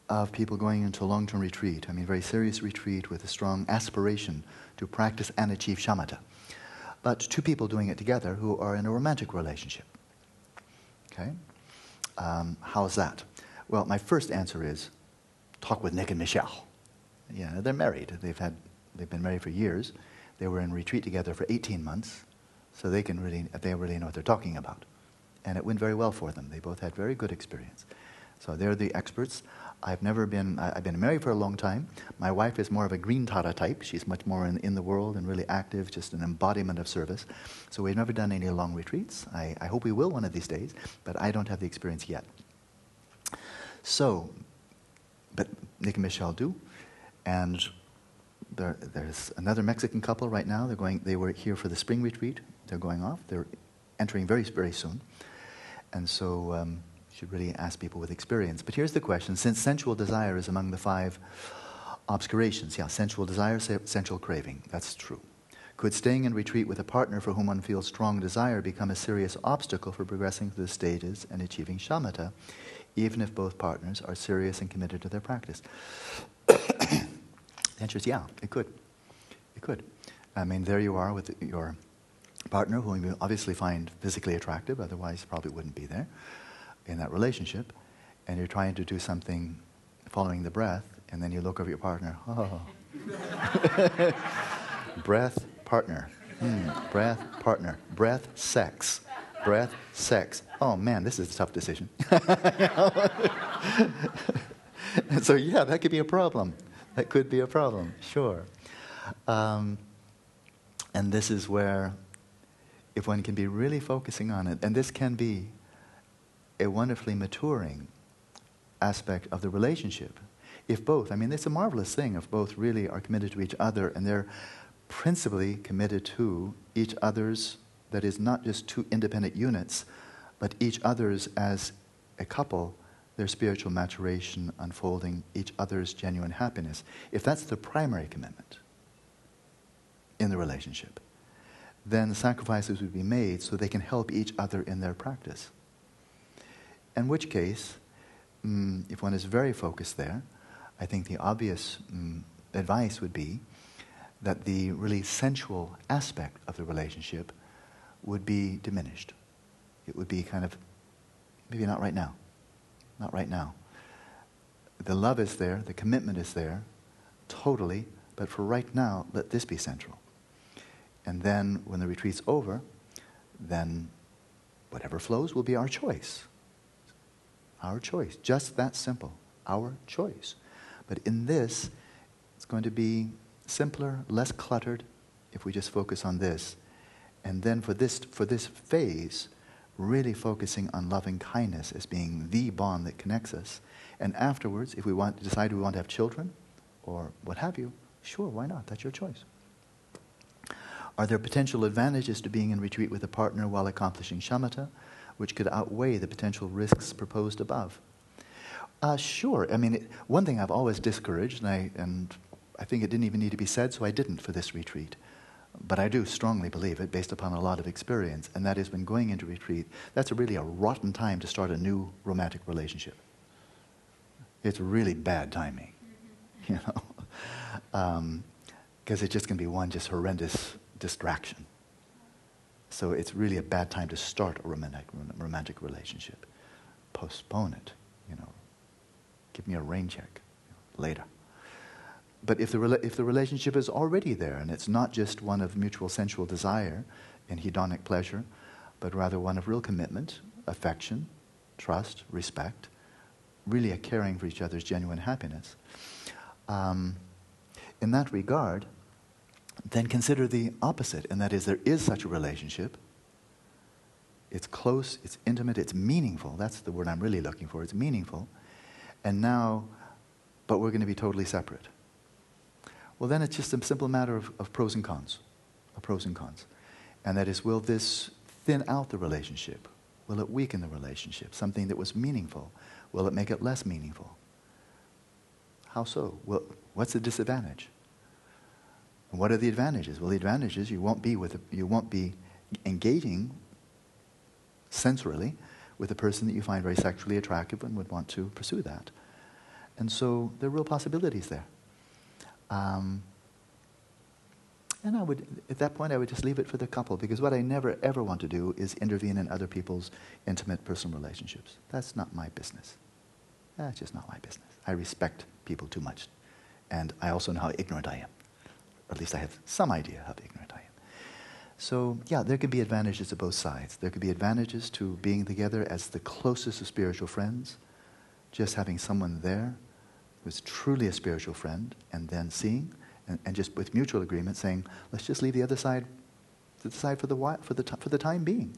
of people going into a long term retreat, I mean, very serious retreat with a strong aspiration to practice and achieve shamatha. But two people doing it together who are in a romantic relationship. Okay? Um, how's that? Well, my first answer is talk with Nick and Michelle. Yeah, they're married. They've, had, they've been married for years. They were in retreat together for 18 months, so they can really, they really know what they're talking about. And it went very well for them. They both had very good experience. So they're the experts. I've never been, I, have been married for a long time. My wife is more of a green Tara type. She's much more in, in the world and really active, just an embodiment of service. So we've never done any long retreats. I, I hope we will one of these days, but I don't have the experience yet. So, but Nick and Michelle do. And there, there's another Mexican couple right now. They're going, they were here for the spring retreat. They're going off. They're entering very, very soon. And so, um, should really ask people with experience. But here's the question since sensual desire is among the five obscurations, yeah, sensual desire, sensual craving, that's true. Could staying in retreat with a partner for whom one feels strong desire become a serious obstacle for progressing through the stages and achieving shamatha, even if both partners are serious and committed to their practice? the answer is yeah, it could. It could. I mean, there you are with your partner, whom you obviously find physically attractive, otherwise, probably wouldn't be there in that relationship, and you're trying to do something following the breath, and then you look over your partner, oh. breath, partner. Hmm. Breath, partner. Breath, sex. Breath, sex. Oh man, this is a tough decision. and so, yeah, that could be a problem. That could be a problem, sure. Um, and this is where, if one can be really focusing on it, and this can be a wonderfully maturing aspect of the relationship. If both, I mean, it's a marvelous thing if both really are committed to each other and they're principally committed to each other's, that is, not just two independent units, but each other's as a couple, their spiritual maturation unfolding, each other's genuine happiness. If that's the primary commitment in the relationship, then the sacrifices would be made so they can help each other in their practice. In which case, um, if one is very focused there, I think the obvious um, advice would be that the really sensual aspect of the relationship would be diminished. It would be kind of, maybe not right now. Not right now. The love is there, the commitment is there, totally, but for right now, let this be central. And then when the retreat's over, then whatever flows will be our choice. Our choice. Just that simple. Our choice. But in this, it's going to be simpler, less cluttered, if we just focus on this. And then for this, for this phase, really focusing on loving kindness as being the bond that connects us. And afterwards, if we want to decide we want to have children or what have you, sure, why not? That's your choice. Are there potential advantages to being in retreat with a partner while accomplishing shamatha? Which could outweigh the potential risks proposed above? Uh, sure. I mean, it, one thing I've always discouraged, and I, and I think it didn't even need to be said, so I didn't for this retreat. But I do strongly believe it based upon a lot of experience, and that is when going into retreat, that's a really a rotten time to start a new romantic relationship. It's really bad timing, you know, because um, it's just going to be one just horrendous distraction. So it's really a bad time to start a romantic, romantic relationship. Postpone it, you know. Give me a rain check later. But if the, if the relationship is already there and it's not just one of mutual sensual desire and hedonic pleasure, but rather one of real commitment, affection, trust, respect, really a caring for each other's genuine happiness. Um, in that regard, then consider the opposite, and that is there is such a relationship. It's close, it's intimate, it's meaningful. That's the word I'm really looking for. It's meaningful. And now, but we're going to be totally separate. Well, then it's just a simple matter of, of pros and cons, of pros and cons. And that is, will this thin out the relationship? Will it weaken the relationship? Something that was meaningful, will it make it less meaningful? How so? Well, what's the disadvantage? And what are the advantages? Well, the advantages you won't be with you won't be engaging sensorily with a person that you find very sexually attractive and would want to pursue that. And so there are real possibilities there. Um, and I would, at that point, I would just leave it for the couple because what I never ever want to do is intervene in other people's intimate personal relationships. That's not my business. That's just not my business. I respect people too much. And I also know how ignorant I am. At least I have some idea how ignorant I am. So, yeah, there could be advantages to both sides. There could be advantages to being together as the closest of spiritual friends, just having someone there who's truly a spiritual friend, and then seeing and, and just with mutual agreement saying, let's just leave the other side to the side for the, for the, for the time being.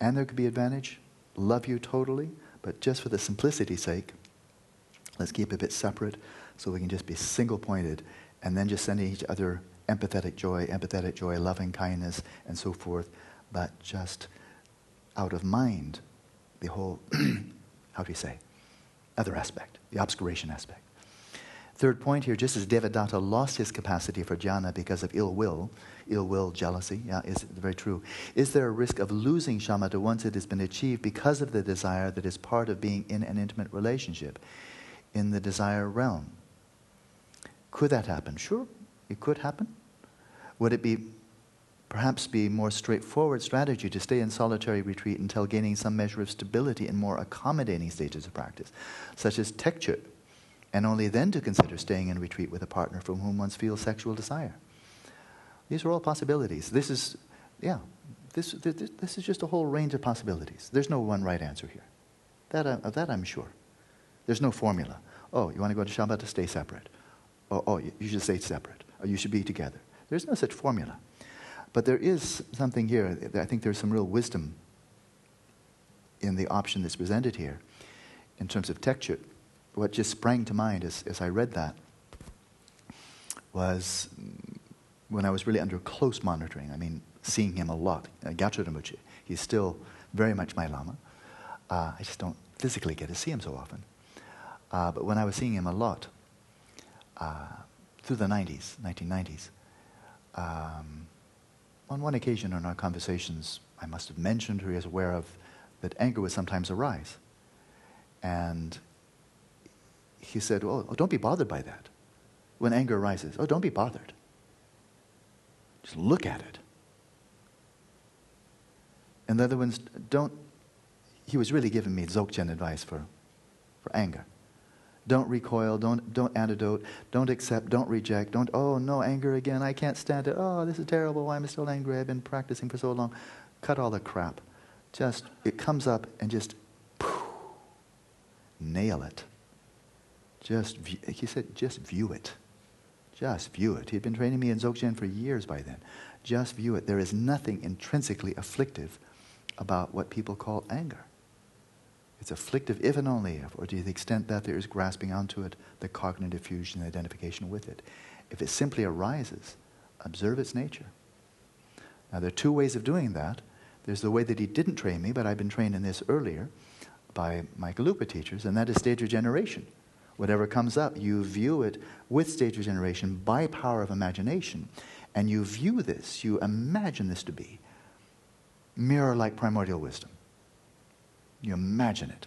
And there could be advantage, love you totally, but just for the simplicity's sake, let's keep it a bit separate so we can just be single pointed and then just sending each other empathetic joy, empathetic joy, loving kindness, and so forth, but just out of mind the whole, how do you say, other aspect, the obscuration aspect. Third point here, just as Devadatta lost his capacity for jhana because of ill will, ill will, jealousy, yeah, is very true. Is there a risk of losing shamatha once it has been achieved because of the desire that is part of being in an intimate relationship in the desire realm? Could that happen? Sure, it could happen. Would it be perhaps be more straightforward strategy to stay in solitary retreat until gaining some measure of stability in more accommodating stages of practice, such as tekchö, and only then to consider staying in retreat with a partner from whom one feels sexual desire. These are all possibilities. This is, yeah, this, this, this is just a whole range of possibilities. There's no one right answer here. That, uh, of that I'm sure. There's no formula. Oh, you want to go to Shabbat to stay separate. Oh, oh, you should stay separate. Or you should be together. There's no such formula. But there is something here. I think there's some real wisdom in the option that's presented here in terms of tekchö what just sprang to mind as, as I read that was when I was really under close monitoring. I mean, seeing him a lot. Uh, Rinpoche, he's still very much my Lama. Uh, I just don't physically get to see him so often. Uh, but when I was seeing him a lot, uh, through the 90s, 1990s, um, on one occasion in our conversations, I must have mentioned, or he was aware of, that anger would sometimes arise. And he said, oh, oh, don't be bothered by that. When anger arises, oh, don't be bothered. Just look at it. And the other ones, don't, he was really giving me Dzogchen advice for, for anger. Don't recoil, don't, don't antidote, don't accept, don't reject, don't, oh no, anger again, I can't stand it, oh, this is terrible, why am I still angry? I've been practicing for so long. Cut all the crap. Just, it comes up and just poof, nail it. Just, he said, just view it. Just view it. He had been training me in Dzogchen for years by then. Just view it. There is nothing intrinsically afflictive about what people call anger. It's afflictive if and only if, or to the extent that there is grasping onto it, the cognitive fusion and identification with it. If it simply arises, observe its nature. Now, there are two ways of doing that. There's the way that he didn't train me, but I've been trained in this earlier by my Gelugpa teachers, and that is stage of generation whatever comes up, you view it with stage of generation by power of imagination. And you view this, you imagine this to be mirror like primordial wisdom. You imagine it.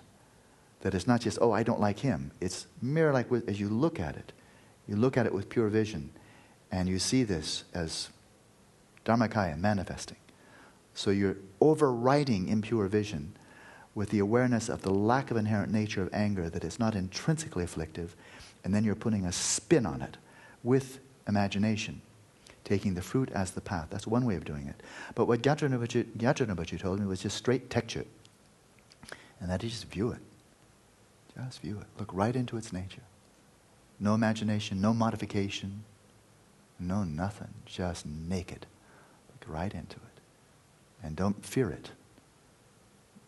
That it's not just, oh, I don't like him. It's mirror like as you look at it. You look at it with pure vision, and you see this as Dharmakaya manifesting. So you're overriding impure vision with the awareness of the lack of inherent nature of anger, that it's not intrinsically afflictive, and then you're putting a spin on it with imagination, taking the fruit as the path. That's one way of doing it. But what Gyatrul told me was just straight tekchö, and that is just view it. Just view it. Look right into its nature. No imagination, no modification, no nothing. Just naked. Look right into it. And don't fear it.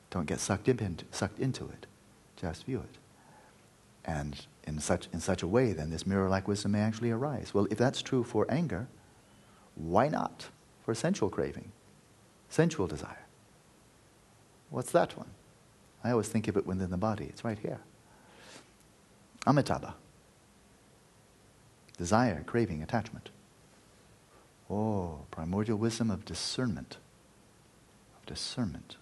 Don't get sucked, into, sucked into it. Just view it. And in such, in such a way, then, this mirror like wisdom may actually arise. Well, if that's true for anger, why not for sensual craving, sensual desire? What's that one? I always think of it within the body. It's right here. Amitabha. Desire, craving, attachment. Oh, primordial wisdom of discernment. Of discernment.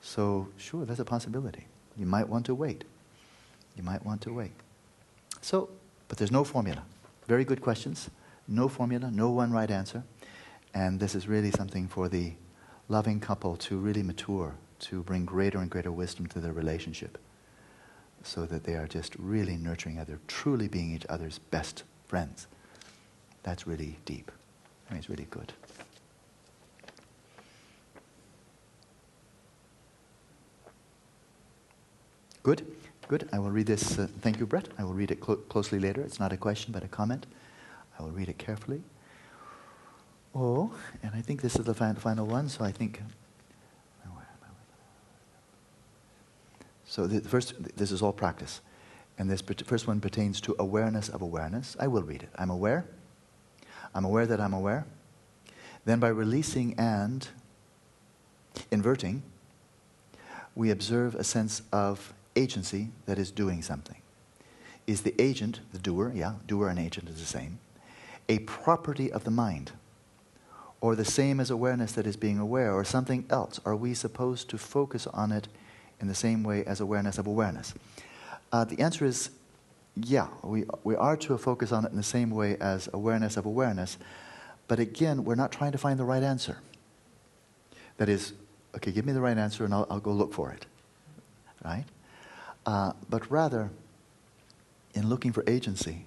So, sure, that's a possibility. You might want to wait. You might want to wait. So, but there's no formula. Very good questions. No formula, no one right answer. And this is really something for the loving couple to really mature, to bring greater and greater wisdom to their relationship so that they are just really nurturing other, truly being each other's best friends. That's really deep. I mean, it's really good. Good? Good. I will read this. Uh, thank you, Brett. I will read it clo- closely later. It's not a question, but a comment. I will read it carefully. Oh, and I think this is the final one, so I think So the first, this is all practice. And this first one pertains to awareness of awareness. I will read it. I'm aware. I'm aware that I'm aware. Then by releasing and inverting, we observe a sense of agency that is doing something. Is the agent, the doer, yeah, doer and agent is the same, a property of the mind? Or the same as awareness that is being aware, or something else? Are we supposed to focus on it in the same way as awareness of awareness? Uh, the answer is yeah, we, we are to focus on it in the same way as awareness of awareness, but again, we're not trying to find the right answer. That is, okay, give me the right answer and I'll, I'll go look for it. Right? Uh, but rather, in looking for agency,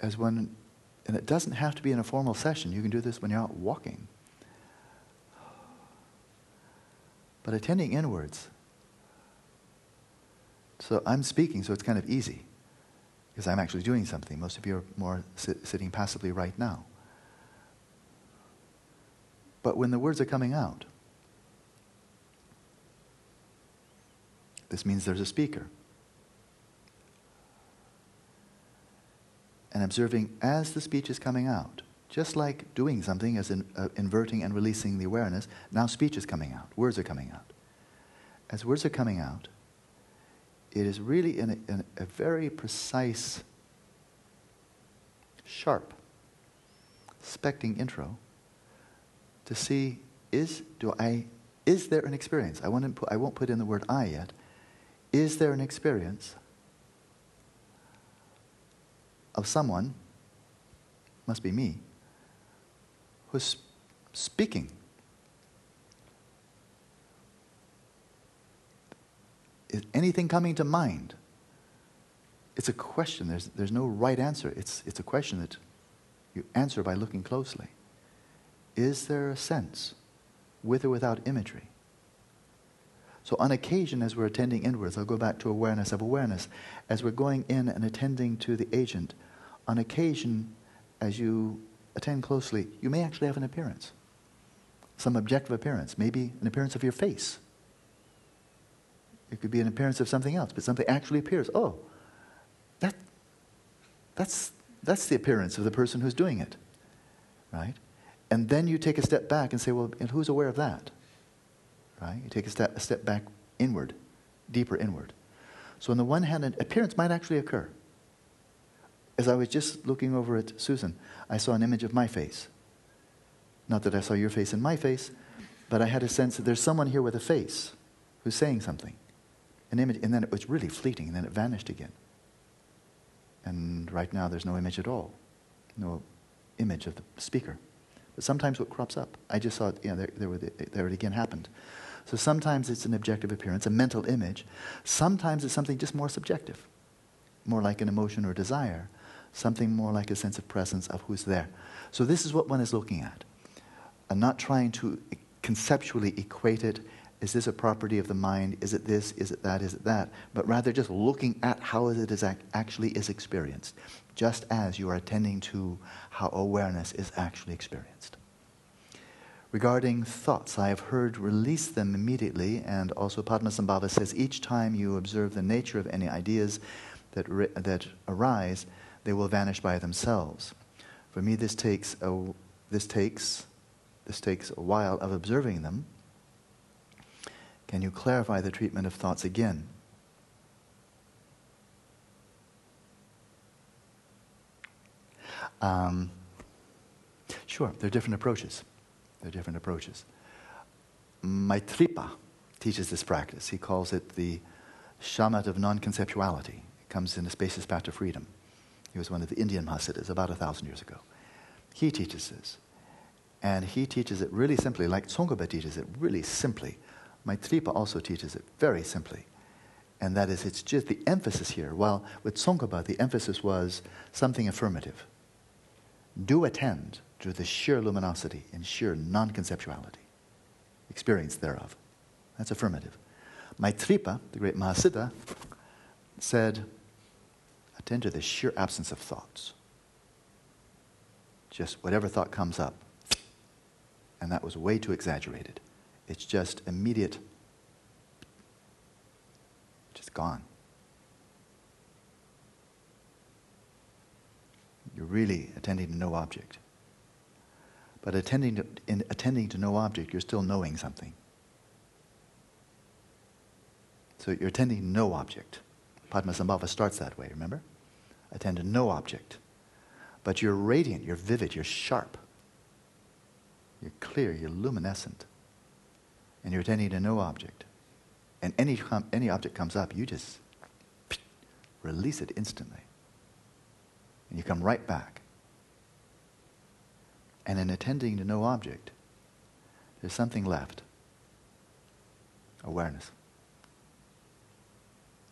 as when, and it doesn't have to be in a formal session, you can do this when you're out walking. But attending inwards. So I'm speaking, so it's kind of easy because I'm actually doing something. Most of you are more sit, sitting passively right now. But when the words are coming out, this means there's a speaker. And observing as the speech is coming out. Just like doing something as in, uh, inverting and releasing the awareness, now speech is coming out, words are coming out. As words are coming out, it is really in a, in a very precise, sharp, specting intro to see is do I is there an experience? I put, I won't put in the word I yet. Is there an experience of someone, must be me, who's speaking. Is anything coming to mind? It's a question. There's, there's no right answer. It's, it's a question that you answer by looking closely. Is there a sense, with or without imagery? So, on occasion, as we're attending inwards, I'll go back to awareness of awareness. As we're going in and attending to the agent, on occasion, as you attend closely, you may actually have an appearance, some objective appearance, maybe an appearance of your face. It could be an appearance of something else, but something actually appears. Oh, that, that's, that's the appearance of the person who's doing it, right? And then you take a step back and say, well, and who's aware of that? Right? You take a step, a step back inward, deeper inward. So, on the one hand, an appearance might actually occur. As I was just looking over at Susan, I saw an image of my face. Not that I saw your face in my face, but I had a sense that there's someone here with a face who's saying something. An image, and then it was really fleeting, and then it vanished again. And right now, there's no image at all. No image of the speaker. But sometimes what crops up, I just saw it, you know, there, there, the, there it again happened. So sometimes it's an objective appearance, a mental image. Sometimes it's something just more subjective, more like an emotion or desire something more like a sense of presence of who's there. So, this is what one is looking at. And not trying to conceptually equate it is this a property of the mind? Is it this? Is it that? Is it that? But rather just looking at how it is ac- actually is experienced, just as you are attending to how awareness is actually experienced. Regarding thoughts, I have heard release them immediately, and also Padmasambhava says each time you observe the nature of any ideas that, that arise, they will vanish by themselves. For me, this takes a, this takes this takes a while of observing them. Can you clarify the treatment of thoughts again? Um, sure, there are different approaches. There are different approaches. Maitripa teaches this practice. He calls it the shamatha of non conceptuality. Comes in the spacious path to freedom. He was one of the Indian Mahasiddhas about a thousand years ago. He teaches this. And he teaches it really simply, like Tsongkhapa teaches it really simply. Maitripa also teaches it very simply. And that is, it's just the emphasis here. While with Tsongkhapa, the emphasis was something affirmative. Do attend to the sheer luminosity and sheer non conceptuality, experience thereof. That's affirmative. Maitripa, the great Mahasiddha, said, attend to the sheer absence of thoughts. Just whatever thought comes up. And that was way too exaggerated. It's just immediate, just gone. You're really attending to no object. But attending to, in attending to no object, you're still knowing something. So you're attending no object. Padmasambhava starts that way, remember? Attend to no object. But you're radiant, you're vivid, you're sharp. You're clear, you're luminescent. And you're attending to no object. And any, any object comes up, you just release it instantly. And you come right back. And in attending to no object, there's something left awareness.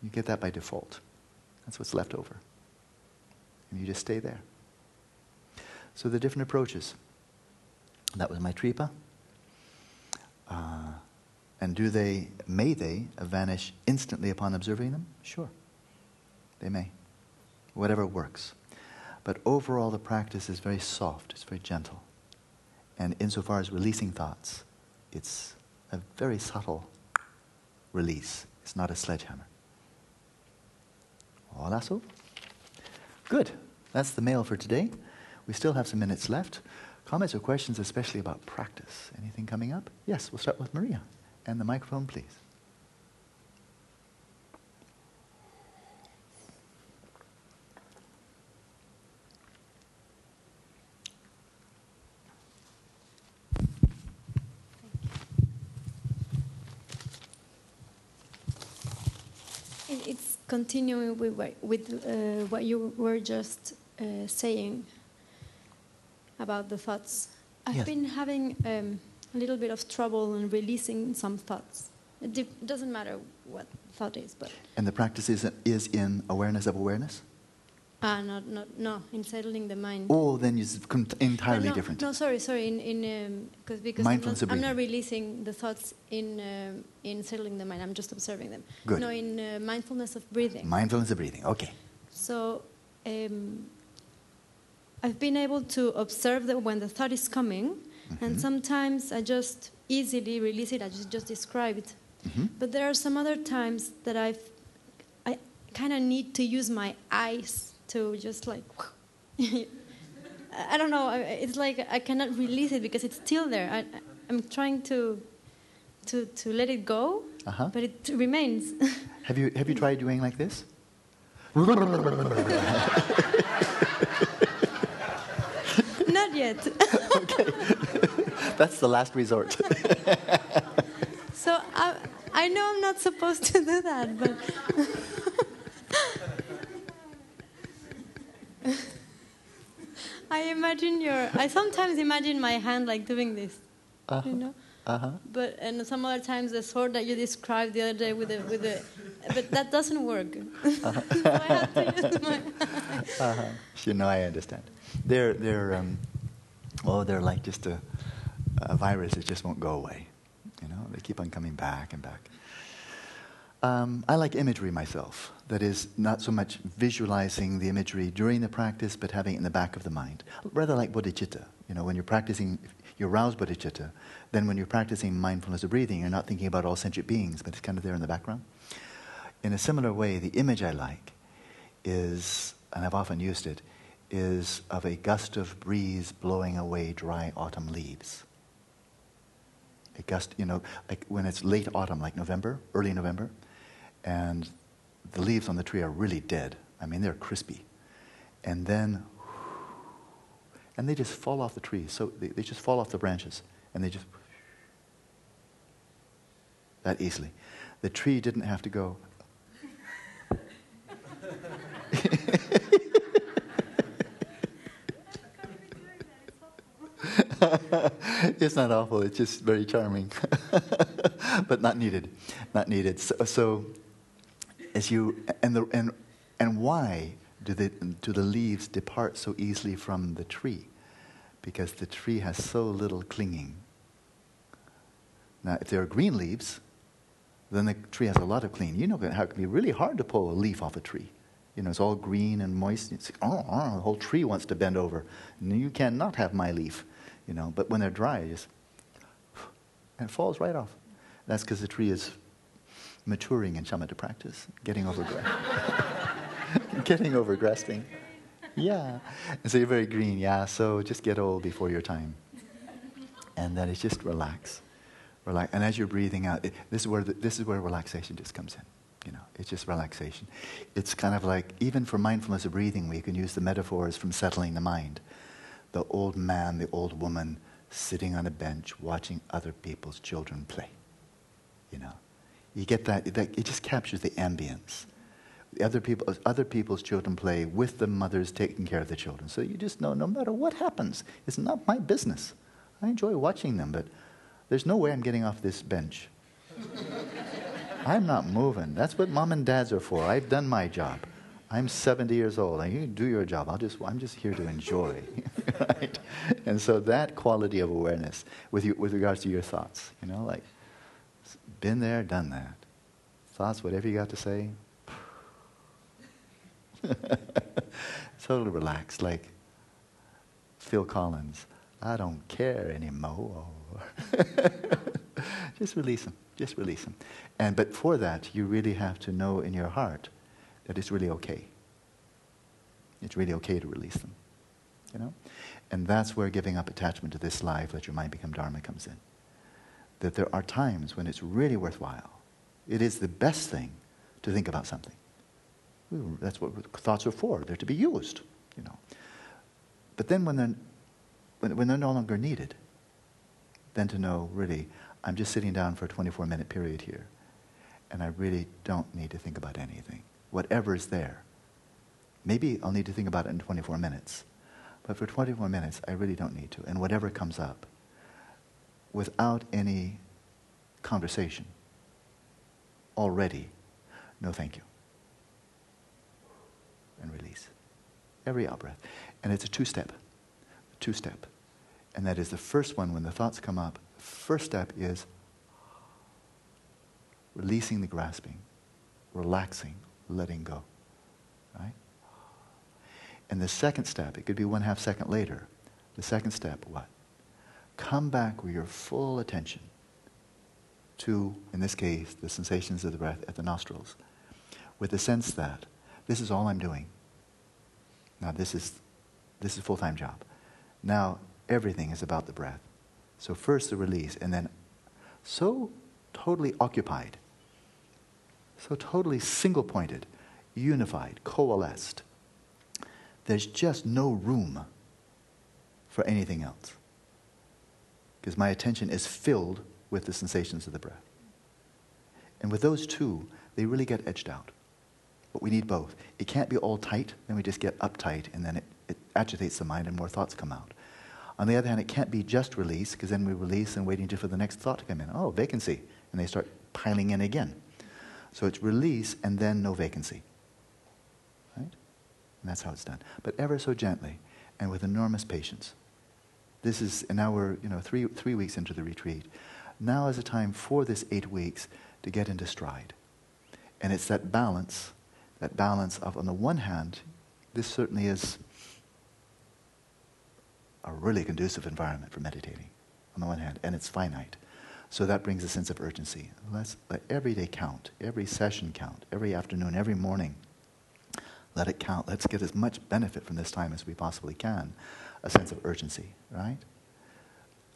You get that by default. That's what's left over. And you just stay there. So the different approaches. That was Maitripa. Uh, and do they, may they vanish instantly upon observing them? Sure. They may. Whatever works. But overall, the practice is very soft, it's very gentle. And insofar as releasing thoughts, it's a very subtle release. It's not a sledgehammer. Voilà, so? Good. That's the mail for today. We still have some minutes left. Comments or questions, especially about practice? Anything coming up? Yes, we'll start with Maria. And the microphone, please. It's continuing with, what- with uh, what you were just uh, saying about the thoughts. I've Yes. been having um, a little bit of trouble in releasing some thoughts. It doesn't matter what thought is, but And the practice is, is in awareness of awareness? Ah, not, not, no, in settling the mind. Oh, then it's entirely no, different. No, sorry, sorry. In in um, cause, because I'm not, I'm not releasing the thoughts in um, in settling the mind. I'm just observing them. Good. No, in uh, mindfulness of breathing. Mindfulness of breathing. Okay. So um, I've been able to observe that when the thought is coming, Mhm. and sometimes I just easily release it. I just just describe it. Mhm. But there are some other times that I've I kind of need to use my eyes to just like. I don't know. It's like I cannot release it because it's still there. I, I'm trying to to to let it go, Uh-huh. but it remains. Have you, have you tried doing like this? Not yet. okay, That's the last resort. So I, I know I'm not supposed to do that, but I imagine your. I sometimes imagine my hand like doing this, Uh-huh. you know. Uh-huh. But and some other times the sword that you described the other day with the with the, but that doesn't work. so I have to use my. Uh-huh. You know, I understand. They're, they're, um, oh, they're like just a, a virus that just won't go away. You know, they keep on coming back and back. Um, I like imagery myself. That is, not so much visualizing the imagery during the practice, but having it in the back of the mind. Rather like bodhicitta. You know, when you're practicing, you arouse bodhicitta. Then when you're practicing mindfulness of breathing, you're not thinking about all sentient beings, but it's kind of there in the background. In a similar way, the image I like is, and I've often used it, is of a gust of breeze blowing away dry autumn leaves. A gust, you know, like when it's late autumn, like November, early November, and the leaves on the tree are really dead. I mean, they're crispy. And then, and they just fall off the tree. So they, they just fall off the branches, and they just, that easily. The tree didn't have to go. it's not awful, it's just very charming. but not needed. Not needed. So, so as you and the and and why do the do the leaves depart so easily from the tree? Because the tree has so little clinging. Now, if there are green leaves, then the tree has a lot of clinging. You know how it can be really hard to pull a leaf off a tree. You know, it's all green and moist. It's, oh, oh, the whole tree wants to bend over. And you cannot have my leaf, you know. But when they're dry, it just, and it falls right off. That's because the tree is maturing in shamatha practice, getting over getting over grasping. Yeah. And so you're very green, yeah. So just get old before your time. And then it's just relax. Relax. And as you're breathing out, it, this, is where the, this is where relaxation just comes in. You know, it's just relaxation. It's kind of like, even for mindfulness of breathing, we can use the metaphors from settling the mind. The old man, the old woman sitting on a bench watching other people's children play. You know, you get that, that it just captures the ambience. Other, people, other people's children play with the mothers taking care of the children. So you just know no matter what happens, it's not my business. I enjoy watching them, but there's no way I'm getting off this bench. I'm not moving. That's what mom and dads are for. I've done my job. I'm 70 years old. You do your job. I'll just, I'm just here to enjoy. right? And so that quality of awareness with, you, with regards to your thoughts, you know, like, been there, done that. Thoughts, whatever you got to say. totally relaxed, like Phil Collins. I don't care anymore. just release them. Just release them. And but for that, you really have to know in your heart that it's really okay. It's really okay to release them. You know? And that's where giving up attachment to this life, let your mind become Dharma, comes in that there are times when it's really worthwhile. It is the best thing to think about something. That's what thoughts are for. They're to be used, you know. But then when they're, when, when they're no longer needed, then to know, really, I'm just sitting down for a 24 minute period here, and I really don't need to think about anything. Whatever is there. Maybe I'll need to think about it in 24 minutes. But for 24 minutes, I really don't need to. And whatever comes up, without any conversation already, no thank you. And release. Every out breath. And it's a two step. Two step. And that is the first one when the thoughts come up. First step is releasing the grasping, relaxing, letting go. Right? And the second step, it could be one half second later. The second step, what? Come back with your full attention to, in this case, the sensations of the breath at the nostrils, with the sense that this is all I'm doing. Now, this is, this is a full time job. Now, everything is about the breath. So, first the release, and then so totally occupied, so totally single pointed, unified, coalesced. There's just no room for anything else because my attention is filled with the sensations of the breath. And with those two, they really get edged out. But we need both. It can't be all tight, then we just get uptight, and then it, it agitates the mind and more thoughts come out. On the other hand, it can't be just release, because then we release and waiting for the next thought to come in. Oh, vacancy. And they start piling in again. So it's release and then no vacancy. Right? And that's how it's done. But ever so gently and with enormous patience. This is, now we're, you know, three, three weeks into the retreat. Now is a time for this eight weeks to get into stride. And it's that balance, that balance of, on the one hand, this certainly is a really conducive environment for meditating, on the one hand, and it's finite. So that brings a sense of urgency. Let's let every day count, every session count, every afternoon, every morning. Let it count. Let's get as much benefit from this time as we possibly can. A sense of urgency, right?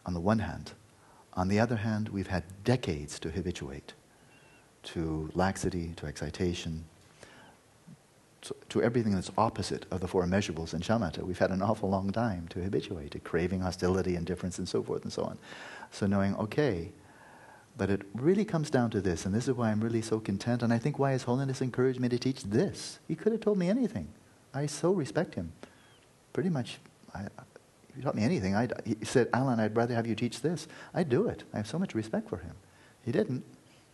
On the one hand. On the other hand, we've had decades to habituate to laxity, to excitation, to, to everything that's opposite of the four immeasurables in shamatha. We've had an awful long time to habituate to craving, hostility, indifference, and so forth and so on. So knowing, okay, but it really comes down to this, and this is why I'm really so content, and I think why His Holiness encouraged me to teach this. He could have told me anything. I so respect him. Pretty much, I, he taught me anything, I'd, he said, Alan, I'd rather have you teach this. I'd do it. I have so much respect for him. He didn't.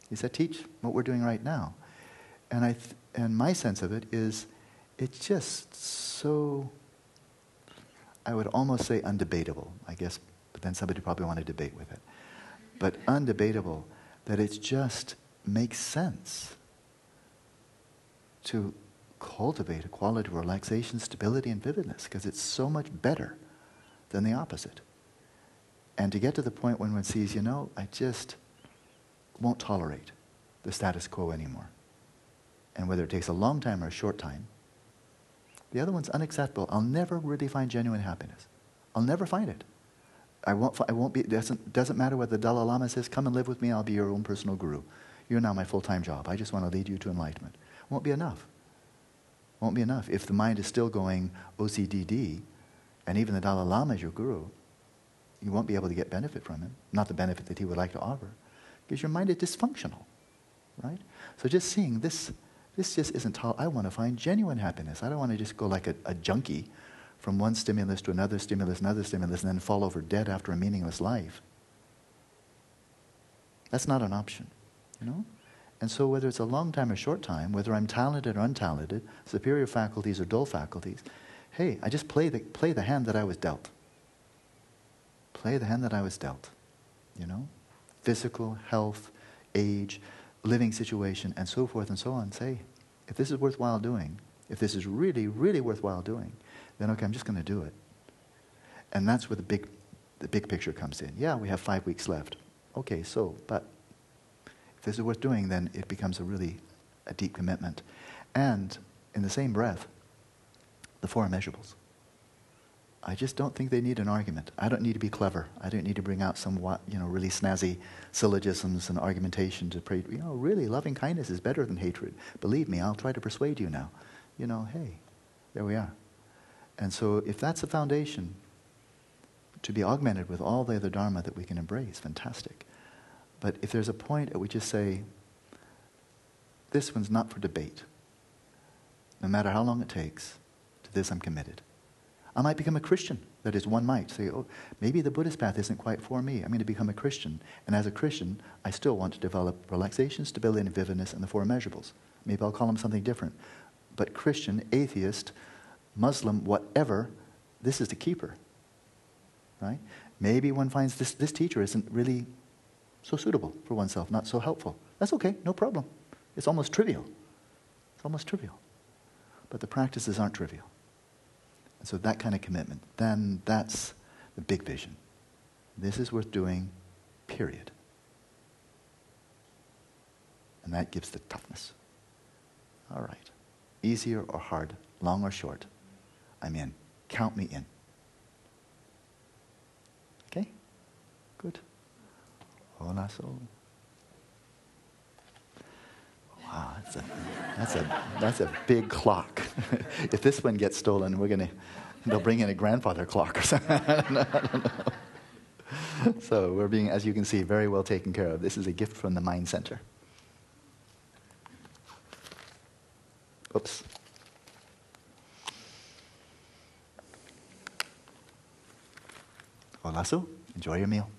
He said, teach what we're doing right now. And, I th- and my sense of it is, it's just so, I would almost say undebatable, I guess, but then somebody probably want to debate with it but undebatable that it just makes sense to cultivate a quality of relaxation, stability, and vividness because it's so much better than the opposite. And to get to the point when one sees, you know, I just won't tolerate the status quo anymore. And whether it takes a long time or a short time, the other one's unacceptable. I'll never really find genuine happiness. I'll never find it. I won't, I won't be, it doesn't, doesn't matter what the Dalai Lama says, come and live with me, I'll be your own personal guru. You're now my full time job. I just want to lead you to enlightenment. It Won't be enough. Won't be enough. If the mind is still going OCDD, and even the Dalai Lama is your guru, you won't be able to get benefit from him. Not the benefit that he would like to offer. Because your mind is dysfunctional. Right? So just seeing this, this just isn't, tall. I want to find genuine happiness. I don't want to just go like a, a junkie from one stimulus to another stimulus, another stimulus, and then fall over dead after a meaningless life. That's not an option, you know? And so, whether it's a long time or a short time, whether I'm talented or untalented, superior faculties or dull faculties, hey, I just play the, play the hand that I was dealt. Play the hand that I was dealt, you know? Physical, health, age, living situation, and so forth and so on. Say, if this is worthwhile doing, if this is really, really worthwhile doing, then okay, I'm just going to do it. And that's where the big, the big picture comes in. Yeah, we have five weeks left. Okay, so, but if this is worth doing, then it becomes a really a deep commitment. And in the same breath, the four immeasurables. I just don't think they need an argument. I don't need to be clever. I don't need to bring out some, you know, really snazzy syllogisms and argumentation to pray. You know, really, loving kindness is better than hatred. Believe me, I'll try to persuade you now. You know, hey, there we are. And so, if that's a foundation to be augmented with all the other Dharma that we can embrace, fantastic. But if there's a point at which you say, this one's not for debate, no matter how long it takes, to this I'm committed. I might become a Christian. That is, one might say, oh, maybe the Buddhist path isn't quite for me. I'm going to become a Christian. And as a Christian, I still want to develop relaxation, stability, and vividness and the four immeasurables. Maybe I'll call them something different. But Christian, atheist, Muslim, whatever, this is the keeper. Right? Maybe one finds this, this teacher isn't really so suitable for oneself, not so helpful. That's okay, no problem. It's almost trivial. It's almost trivial. But the practices aren't trivial. And so that kind of commitment, then that's the big vision. This is worth doing, period. And that gives the toughness. All right. Easier or hard, long or short. I'm in. Count me in. Okay? Good. Hola, so. Wow, that's a, that's a, that's a big clock. if this one gets stolen, we're going to, they'll bring in a grandfather clock or something. so we're being, as you can see, very well taken care of. This is a gift from the Mind Center. Oops. Olasu, enjoy your meal.